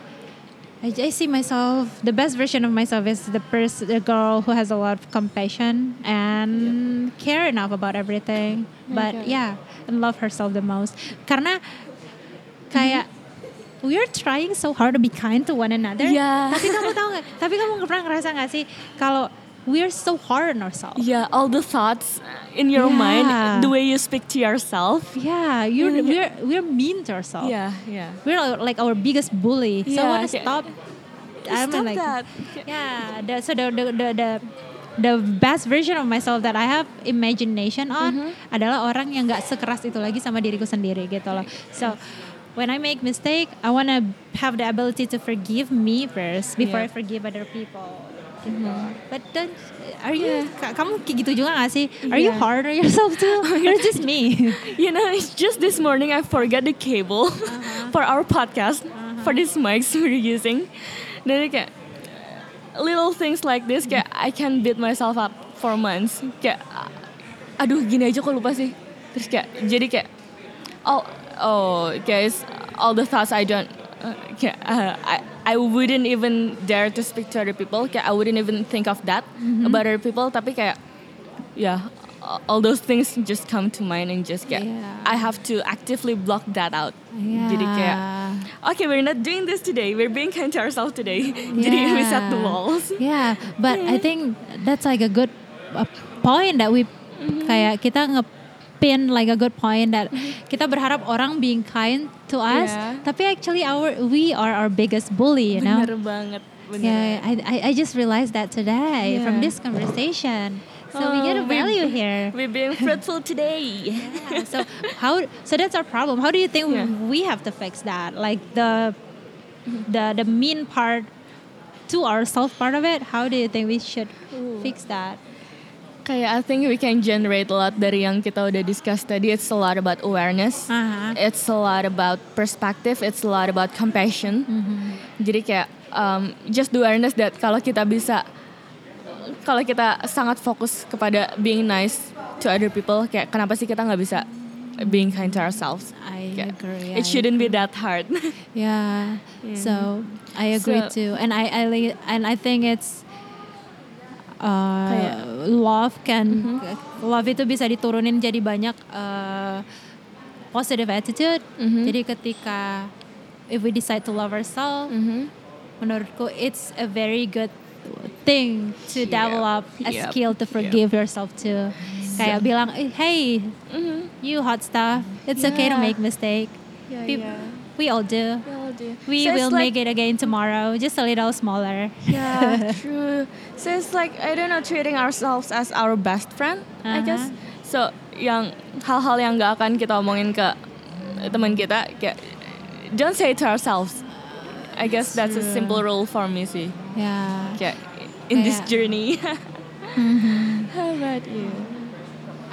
[SPEAKER 2] I, I see myself. The best version of myself is the person, the girl who has a lot of compassion and care enough about everything. But
[SPEAKER 3] Okay.
[SPEAKER 2] yeah, and love herself the most. Karena kayak we are trying so hard to be kind to one another.
[SPEAKER 3] Yeah.
[SPEAKER 2] Tapi kamu tahu nggak? Tapi kamu pernah ngerasa nggak sih kalau we are so hard on ourselves?
[SPEAKER 3] yeah, all the thoughts in your
[SPEAKER 2] Yeah.
[SPEAKER 3] mind, the way you speak to yourself.
[SPEAKER 2] Yeah, you're
[SPEAKER 3] Yeah.
[SPEAKER 2] we're we're mean to ourselves.
[SPEAKER 3] Yeah, yeah.
[SPEAKER 2] We're like our biggest bully. so I want to stop. I
[SPEAKER 3] Stop
[SPEAKER 2] like,
[SPEAKER 3] that.
[SPEAKER 2] Yeah, the, so the, the the the the best version of myself that I have imagination on
[SPEAKER 3] Mm-hmm.
[SPEAKER 2] adalah orang yang nggak sekeras itu lagi sama diriku sendiri gitu loh. So when I make mistake, I wanna have the ability to forgive me first before I forgive other people. Gitu. But don't, are you, ka- kamu kayak gitu juga gak sih? Are you
[SPEAKER 3] Yeah.
[SPEAKER 2] hard on yourself too? or just me?
[SPEAKER 3] You know, it's just this morning I forgot the cable for our podcast for these mics we're using. Then kayak little things like this kayak I can beat myself up for months. Kayak aduh gini aja kok lupa sih. Terus kayak jadi kayak oh oh guys all the thoughts I don't uh, kayak uh, I I wouldn't even dare to speak to other people. Kayak I wouldn't even think of that about other people. Tapi kayak yeah all those things just come to mind and just kayak
[SPEAKER 2] Yeah.
[SPEAKER 3] I have to actively block that out. Jadi kayak
[SPEAKER 2] Yeah.
[SPEAKER 3] okay we're not doing this today. We're being kind to ourselves today. Jadi we set the
[SPEAKER 2] Yeah.
[SPEAKER 3] walls.
[SPEAKER 2] Yeah, but I think that's like a good uh, point that we
[SPEAKER 3] Mm-hmm.
[SPEAKER 2] kayak kita ngepin like a good point that mm-hmm. kita berharap orang being kind to us,
[SPEAKER 3] Yeah.
[SPEAKER 2] tapi actually our we are our biggest bully, you know.
[SPEAKER 3] Bener banget. Bener.
[SPEAKER 2] Yeah, I, I I just realized that today from this conversation. So we oh, get a
[SPEAKER 3] Oh, we-
[SPEAKER 2] value here.
[SPEAKER 3] We're being fruitful today.
[SPEAKER 2] Yeah, so how so that's our problem. How do you think
[SPEAKER 3] Yeah.
[SPEAKER 2] we have to fix that? Like the the the mean part to ourselves part of it. How do you think we should fix that?
[SPEAKER 3] Kayak I think we can generate a lot dari yang kita udah discuss tadi. It's a lot about awareness.
[SPEAKER 2] Uh-huh.
[SPEAKER 3] It's a lot about perspective. It's a lot about compassion. Jadi kayak um, just the awareness that kalau kita bisa, kalau kita sangat fokus kepada being nice to other people, kayak kenapa sih kita nggak bisa being kind to ourselves?
[SPEAKER 2] I
[SPEAKER 3] Kayak,
[SPEAKER 2] agree.
[SPEAKER 3] It shouldn't be that hard.
[SPEAKER 2] Yeah. So I agree
[SPEAKER 3] So-
[SPEAKER 2] too, and I I and I think it's. Uh,
[SPEAKER 3] Kayak-
[SPEAKER 2] love can
[SPEAKER 3] Mm-hmm.
[SPEAKER 2] love itu bisa diturunin jadi banyak uh, positive attitude.
[SPEAKER 3] Mhm.
[SPEAKER 2] Jadi ketika if we decide to love ourselves,
[SPEAKER 3] Mhm.
[SPEAKER 2] menurutku it's a very good thing to
[SPEAKER 3] Yep,
[SPEAKER 2] develop a
[SPEAKER 3] yep,
[SPEAKER 2] skill to
[SPEAKER 3] yep.
[SPEAKER 2] forgive yourself too. Kayak bilang, "Eh, hey,
[SPEAKER 3] Mhm.
[SPEAKER 2] you hot stuff. It's okay to
[SPEAKER 3] Yeah.
[SPEAKER 2] make mistake.
[SPEAKER 3] Yeah, yeah.
[SPEAKER 2] We all do.
[SPEAKER 3] Yeah, do.
[SPEAKER 2] We
[SPEAKER 3] So
[SPEAKER 2] will
[SPEAKER 3] like-
[SPEAKER 2] make it again tomorrow, just a little smaller.
[SPEAKER 3] Yeah, true. So it's like I don't know treating ourselves as our best friend, I guess. So yang hal-hal yang gak akan kita omongin ke teman kita, kayak don't say it to ourselves. I guess that's, a simple rule for me sih.
[SPEAKER 2] Yeah.
[SPEAKER 3] Kayak in this
[SPEAKER 2] Kayak-
[SPEAKER 3] journey.
[SPEAKER 2] Mhm.
[SPEAKER 3] How about you?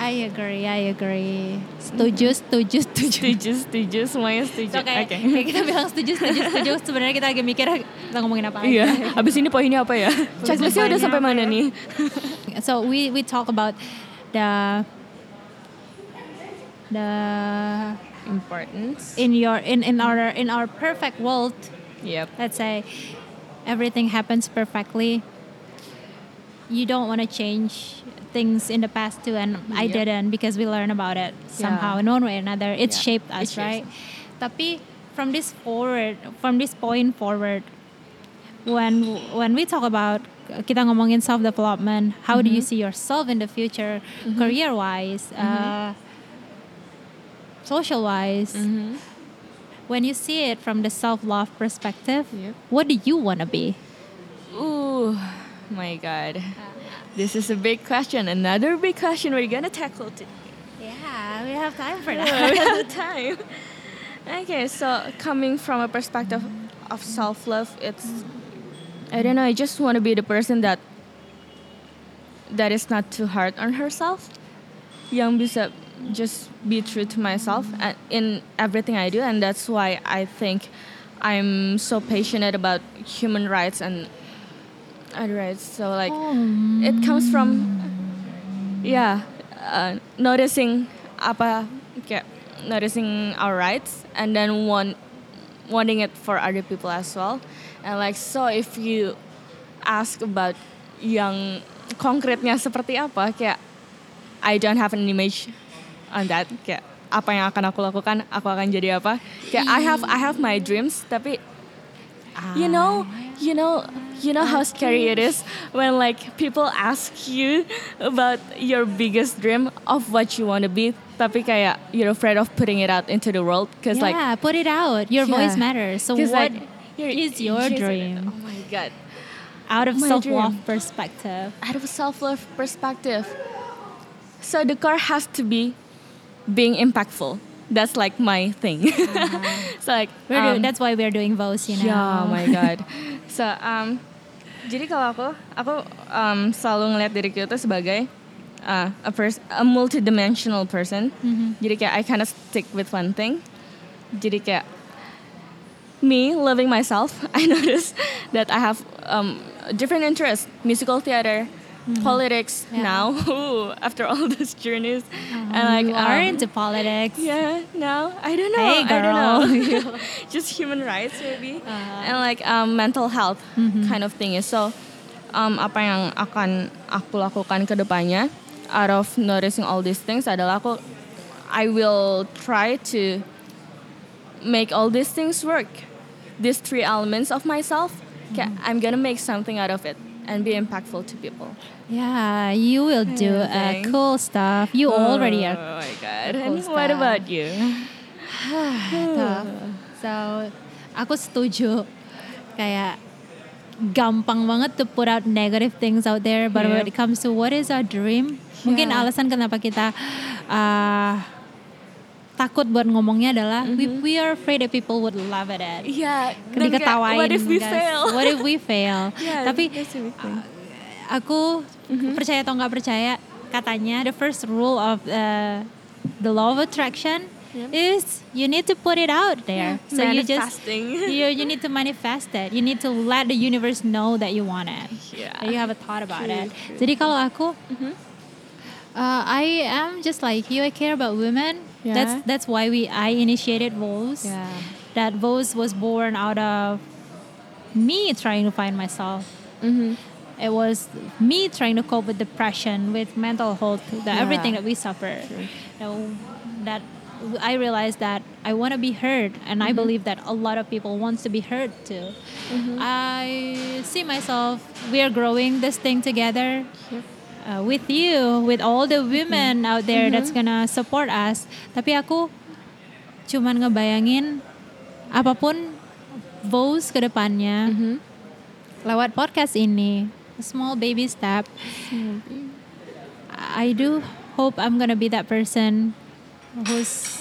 [SPEAKER 2] I agree, I agree. Setuju, setuju, setuju.
[SPEAKER 3] Setuju, setuju, semuanya setuju.
[SPEAKER 2] So kayak,
[SPEAKER 3] Oke.
[SPEAKER 2] kayak kita bilang setuju, setuju, setuju. Sebenarnya kita lagi mikir kita ngomongin apa.
[SPEAKER 3] Iya, abis ini poinnya apa ya? Checklistnya udah sampai mana
[SPEAKER 2] ya?
[SPEAKER 3] nih?
[SPEAKER 2] So we we talk about the the
[SPEAKER 3] Importance.
[SPEAKER 2] in your in in our in our perfect world
[SPEAKER 3] Yep.
[SPEAKER 2] let's say everything happens perfectly you don't want to change things in the past too and i
[SPEAKER 3] Yep.
[SPEAKER 2] didn't because we learn about it somehow in one way or another. It shaped us
[SPEAKER 3] shapes
[SPEAKER 2] right? tapi from this forward from this point forward when when we talk about kita ngomongin self development how do you see yourself in the future career wise uh, social wise
[SPEAKER 3] Mhm.
[SPEAKER 2] when you see it from the self-love perspective
[SPEAKER 3] Yep.
[SPEAKER 2] what do you want to be?
[SPEAKER 3] Ooh, my God. This is a big question. Another big question we're gonna tackle today.
[SPEAKER 2] yeah we have time for that.
[SPEAKER 3] we have the time. Okay, so coming from a perspective of self love, it's I don't know. I just want to be the person that that is not too hard on herself. Yang bisa just be true to myself and in everything I do, and that's why I think I'm so passionate about human rights and rights. So like it comes from yeah uh, noticing apa kayak noticing our rights and then want wanting it for other people as well. And like so if you ask about yang konkretnya seperti apa kayak I don't have an image on that. Kayak apa yang akan aku lakukan aku akan jadi apa. Kayak I have I have my dreams tapi you know you know you know how scary it is when like people ask you about your biggest dream of what you want to be tapi kayak you're afraid of putting it out into the world because like
[SPEAKER 2] yeah put it out. Your voice matters. So what
[SPEAKER 3] like,
[SPEAKER 2] is your dream?
[SPEAKER 3] oh my god.
[SPEAKER 2] Out of self-love
[SPEAKER 3] dream.
[SPEAKER 2] perspective.
[SPEAKER 3] Out of a self-love perspective. So the core has to be being impactful. That's like my thing. So like um,
[SPEAKER 2] that's why we're doing voice you know?
[SPEAKER 3] Yeah, oh my god. So um, Jadi kalau aku, aku um, selalu ngeliat diriku itu sebagai uh, a pers a multidimensional person. Jadi kayak I kind of stick with one thing. Jadi kayak me loving myself, I notice that I have um, different interests: musical theater, politics.
[SPEAKER 2] Yeah.
[SPEAKER 3] Now, Ooh, after all those journeys, and like
[SPEAKER 2] you are
[SPEAKER 3] um,
[SPEAKER 2] into politics.
[SPEAKER 3] yeah, now I don't know.
[SPEAKER 2] Hey,
[SPEAKER 3] I don't know. Just human rights maybe, and like um, mental health kind of thing. So, um, apa yang akan aku lakukan ke depannya, out of noticing all these things adalah aku, I will try to make all these things work. These three elements of myself, kayak I'm gonna make something out of it and be impactful to people.
[SPEAKER 2] Yeah, you will do
[SPEAKER 3] Yeah,
[SPEAKER 2] uh, cool stuff. You already are
[SPEAKER 3] Oh my god!
[SPEAKER 2] cool
[SPEAKER 3] And what
[SPEAKER 2] stuff.
[SPEAKER 3] about you?
[SPEAKER 2] tough. So, aku setuju. Kayak gampang banget to put out negative things out there, but when
[SPEAKER 3] Yep.
[SPEAKER 2] it comes to what is our dream, mungkin
[SPEAKER 3] Yeah.
[SPEAKER 2] alasan kenapa kita uh, takut buat ngomongnya adalah we,
[SPEAKER 3] Mm-hmm.
[SPEAKER 2] we are afraid that people would laugh at it.
[SPEAKER 3] Yeah,
[SPEAKER 2] Ketika tawain,
[SPEAKER 3] What if we
[SPEAKER 2] guys,
[SPEAKER 3] fail?
[SPEAKER 2] What if we fail?
[SPEAKER 3] Yeah,
[SPEAKER 2] Tapi
[SPEAKER 3] that's a big thing.
[SPEAKER 2] aku percaya atau nggak percaya katanya the first rule of uh, the law of attraction is you need to put it out there so you just you, you need to manifest it you need to let the universe know that you want it
[SPEAKER 3] Yeah.
[SPEAKER 2] that you have a thought about
[SPEAKER 3] True,
[SPEAKER 2] it
[SPEAKER 3] true.
[SPEAKER 2] jadi kalau aku uh, I am just like you I care about women
[SPEAKER 3] Yeah.
[SPEAKER 2] that's that's why we I initiated Vows
[SPEAKER 3] Yeah.
[SPEAKER 2] that Vows was born out of me trying to find myself.
[SPEAKER 3] Mm-hmm.
[SPEAKER 2] it was me trying to cope with depression with mental health the
[SPEAKER 3] Yeah.
[SPEAKER 2] everything that we suffer. You know, that i realized that i want to be heard and i believe that a lot of people wants to be heard too. I see myself we are growing this thing together uh, with you with all the women out there that's gonna support us. Tapi aku cuman ngebayangin apa pun vows ke depannya lewat podcast ini small baby step. I do hope I'm gonna be that person who's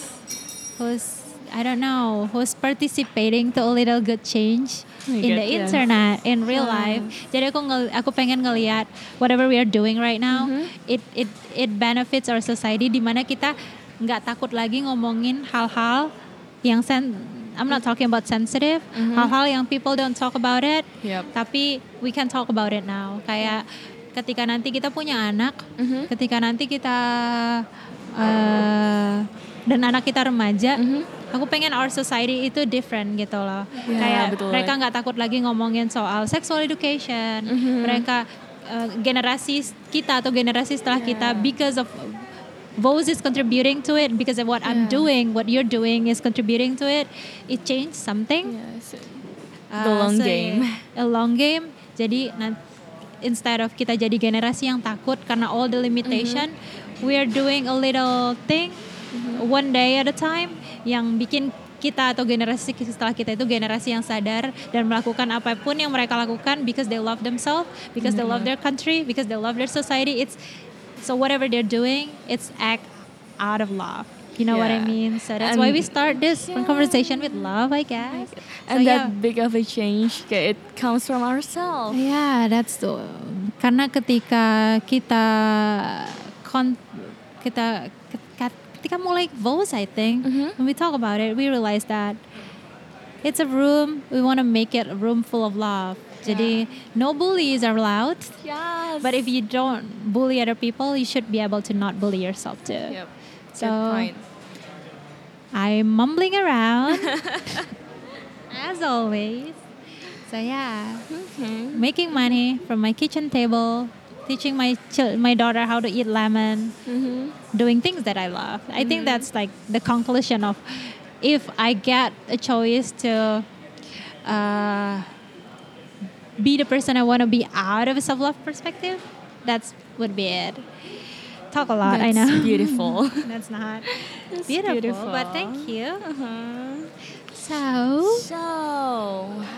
[SPEAKER 2] who's I don't know who's participating to a little good change
[SPEAKER 3] Oh my
[SPEAKER 2] in
[SPEAKER 3] God,
[SPEAKER 2] the
[SPEAKER 3] yes.
[SPEAKER 2] internet in real
[SPEAKER 3] Wow.
[SPEAKER 2] life. Jadi aku ngel, aku pengen ngelihat whatever we are doing right now,
[SPEAKER 3] Mm-hmm.
[SPEAKER 2] it it it benefits our society di mana kita nggak takut lagi ngomongin hal-hal yang sen I'm not talking about sensitive, hal-hal yang people don't talk about it,
[SPEAKER 3] Mm-hmm. Yep.
[SPEAKER 2] tapi we can talk about it now. Kayak ketika nanti kita punya anak,
[SPEAKER 3] Mm-hmm.
[SPEAKER 2] ketika nanti kita uh, dan anak kita remaja, aku pengen our society itu different gitu loh.
[SPEAKER 3] Ya,
[SPEAKER 2] Kayak
[SPEAKER 3] betul.
[SPEAKER 2] mereka nggak takut lagi ngomongin soal sexual education. Mereka uh, generasi kita atau generasi setelah kita because of Voice is contributing to it because of what I'm
[SPEAKER 3] Yeah.
[SPEAKER 2] doing, what you're doing is contributing to it. It changed something.
[SPEAKER 3] Yes.
[SPEAKER 2] Uh,
[SPEAKER 3] The long
[SPEAKER 2] so,
[SPEAKER 3] game.
[SPEAKER 2] yeah, a long game. Jadi instead of kita jadi generasi yang takut karena all the limitation, we are doing a little thing one day at a time yang bikin kita atau generasi setelah kita itu generasi yang sadar dan melakukan apa pun yang mereka lakukan because they love themselves, because they love their country, because they love their society. It's so whatever they're doing, it's act out of love. You know what I
[SPEAKER 3] Yeah.
[SPEAKER 2] mean? So that's why we
[SPEAKER 3] And-
[SPEAKER 2] start this conversation with love, I guess.
[SPEAKER 3] And
[SPEAKER 2] So,
[SPEAKER 3] that
[SPEAKER 2] yeah.
[SPEAKER 3] big of a change, it comes from ourselves.
[SPEAKER 2] Yeah, that's the karena ketika kita kon kita ketika, more like voice I think mm-hmm. when we talk about it we realize that it's a room we want to make it a room full of love. Jadi no bullies are allowed.
[SPEAKER 3] Yes.
[SPEAKER 2] But if you don't bully other people, you should be able to not bully yourself too.
[SPEAKER 3] Yep.
[SPEAKER 2] So
[SPEAKER 3] Good point.
[SPEAKER 2] I'm mumbling around as always. So yeah,
[SPEAKER 3] Okay.
[SPEAKER 2] making money from my kitchen table, teaching my chil- my daughter how to eat lemon,
[SPEAKER 3] Mm-hmm.
[SPEAKER 2] doing things that I love. I think that's like the conclusion of if I get a choice to uh, be the person I want to be out of a self love perspective, that's would be it. Talk a lot, I
[SPEAKER 3] That's
[SPEAKER 2] know.
[SPEAKER 3] beautiful.
[SPEAKER 2] that's not
[SPEAKER 3] That's
[SPEAKER 2] beautiful, but thank you.
[SPEAKER 3] Uh-huh.
[SPEAKER 2] So
[SPEAKER 3] So,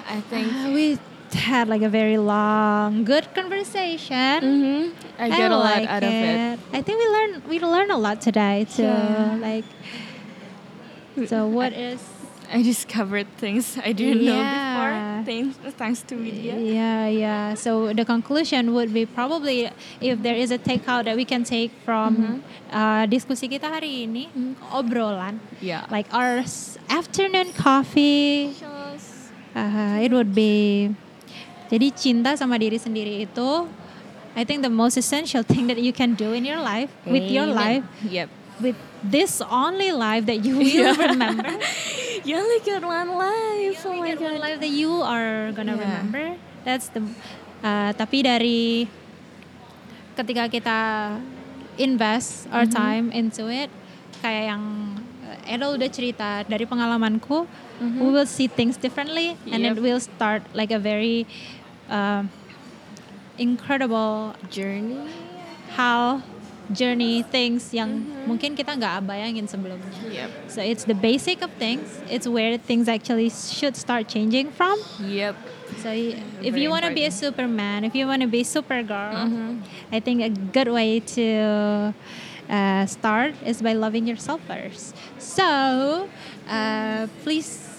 [SPEAKER 3] I think
[SPEAKER 2] uh, we had like a very long, good conversation.
[SPEAKER 3] Mhm. I get a lot
[SPEAKER 2] like
[SPEAKER 3] out of it.
[SPEAKER 2] I think we learned we learned a lot today too.
[SPEAKER 3] Yeah.
[SPEAKER 2] Like, so what is
[SPEAKER 3] I discovered things I didn't know before. Thanks, thanks to media.
[SPEAKER 2] Yeah, yeah. So the conclusion would be probably if there is a takeout that we can take from uh, diskusi kita hari ini, obrolan,
[SPEAKER 3] Yeah.
[SPEAKER 2] like our s- afternoon coffee, uh, it would be. Jadi cinta sama diri sendiri itu, I think the most essential thing that you can do in your life, with your
[SPEAKER 3] Amen.
[SPEAKER 2] life,
[SPEAKER 3] Yep.
[SPEAKER 2] with this only life that you will remember.
[SPEAKER 3] You only get one life. oh my
[SPEAKER 2] Get one life that you are gonna
[SPEAKER 3] Yeah.
[SPEAKER 2] remember. That's the. uh, tapi dari ketika kita invest our
[SPEAKER 3] Mm-hmm.
[SPEAKER 2] time into it, kayak yang uh, Edo udah cerita dari pengalamanku, we will see things differently, and it.
[SPEAKER 3] Yep.
[SPEAKER 2] will start like a very uh, incredible
[SPEAKER 3] Journey.
[SPEAKER 2] hal journey things yang
[SPEAKER 3] Mm-hmm.
[SPEAKER 2] mungkin kita nggak bayangin sebelumnya.
[SPEAKER 3] Yep.
[SPEAKER 2] So it's the basic of things. It's where things actually should start changing from.
[SPEAKER 3] Yep.
[SPEAKER 2] So y- if you want to be a. Superman, if you want to be Supergirl,
[SPEAKER 3] Mm-hmm.
[SPEAKER 2] I think a good way to uh, start is by loving yourself first. So uh, please.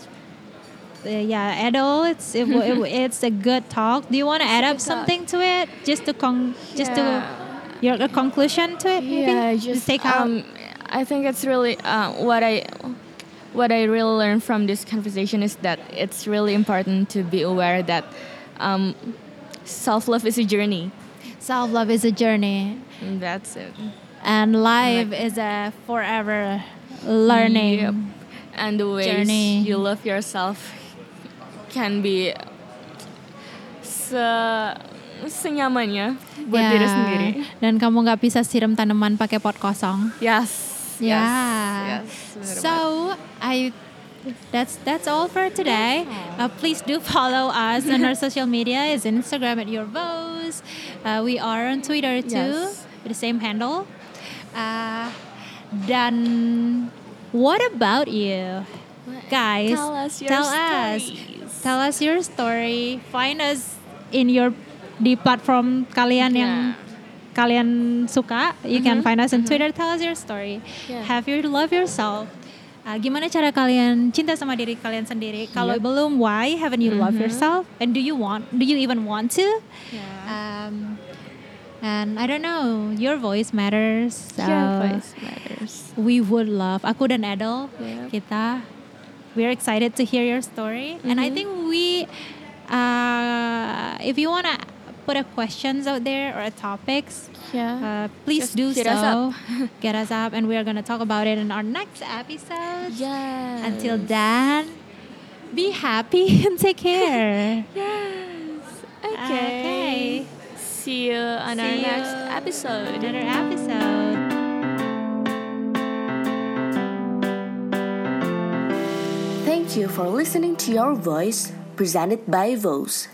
[SPEAKER 2] Uh, yeah, Edel, it's it, it, it's a good talk. Do you want to add up
[SPEAKER 3] talk.
[SPEAKER 2] something to it, just to con, just
[SPEAKER 3] Yeah.
[SPEAKER 2] to your a conclusion to it? Maybe
[SPEAKER 3] Yeah, just
[SPEAKER 2] take out.
[SPEAKER 3] Um, I think it's really uh, what I what I really learned from this conversation is that it's really important to be aware that um, self love is a journey.
[SPEAKER 2] Self love is a journey,
[SPEAKER 3] And that's it.
[SPEAKER 2] and life is a forever learning.
[SPEAKER 3] Yep. And the
[SPEAKER 2] Journey.
[SPEAKER 3] you love yourself can be se senyamannya buat
[SPEAKER 2] Ya,
[SPEAKER 3] diri sendiri.
[SPEAKER 2] Dan kamu nggak bisa siram tanaman pakai pot kosong.
[SPEAKER 3] Yes.
[SPEAKER 2] Yeah.
[SPEAKER 3] Yes. yes
[SPEAKER 2] So I that's that's all for today. Uh, please do follow us on our social media. Is Instagram at Your Vows. Uh, we are on Twitter too
[SPEAKER 3] Yes.
[SPEAKER 2] with the same handle. Uh, dan what about you, guys?
[SPEAKER 3] Tell us your
[SPEAKER 2] tell us. Tell us your story. Find us in your di platform kalian yang
[SPEAKER 3] Yeah.
[SPEAKER 2] kalian suka. You can find us on Twitter. Tell us your story.
[SPEAKER 3] Yeah.
[SPEAKER 2] Have you love yourself. Uh, gimana cara kalian cinta sama diri kalian sendiri? Kalau
[SPEAKER 3] Yep.
[SPEAKER 2] belum, why haven't you love yourself? And do you want? Do you even want to?
[SPEAKER 3] Yeah.
[SPEAKER 2] Um, and I don't know. Your voice matters. So
[SPEAKER 3] Your voice matters.
[SPEAKER 2] we would love. Aku dan Edel,
[SPEAKER 3] Yep.
[SPEAKER 2] kita we're excited to hear your story, and I
[SPEAKER 3] Mhm.
[SPEAKER 2] think we, uh, if you wanna put a questions out there or a topics,
[SPEAKER 3] Yeah.
[SPEAKER 2] uh, please
[SPEAKER 3] Just
[SPEAKER 2] do
[SPEAKER 3] hit
[SPEAKER 2] so.
[SPEAKER 3] us.
[SPEAKER 2] Get us up, and we are gonna talk about it in our next episode.
[SPEAKER 3] yes.
[SPEAKER 2] Until then, be happy and take care.
[SPEAKER 3] Yes. Okay.
[SPEAKER 2] Okay.
[SPEAKER 3] See you on our
[SPEAKER 2] you
[SPEAKER 3] next episode.
[SPEAKER 2] Another episode.
[SPEAKER 4] Thank you for listening to Your Voice, presented by Vose.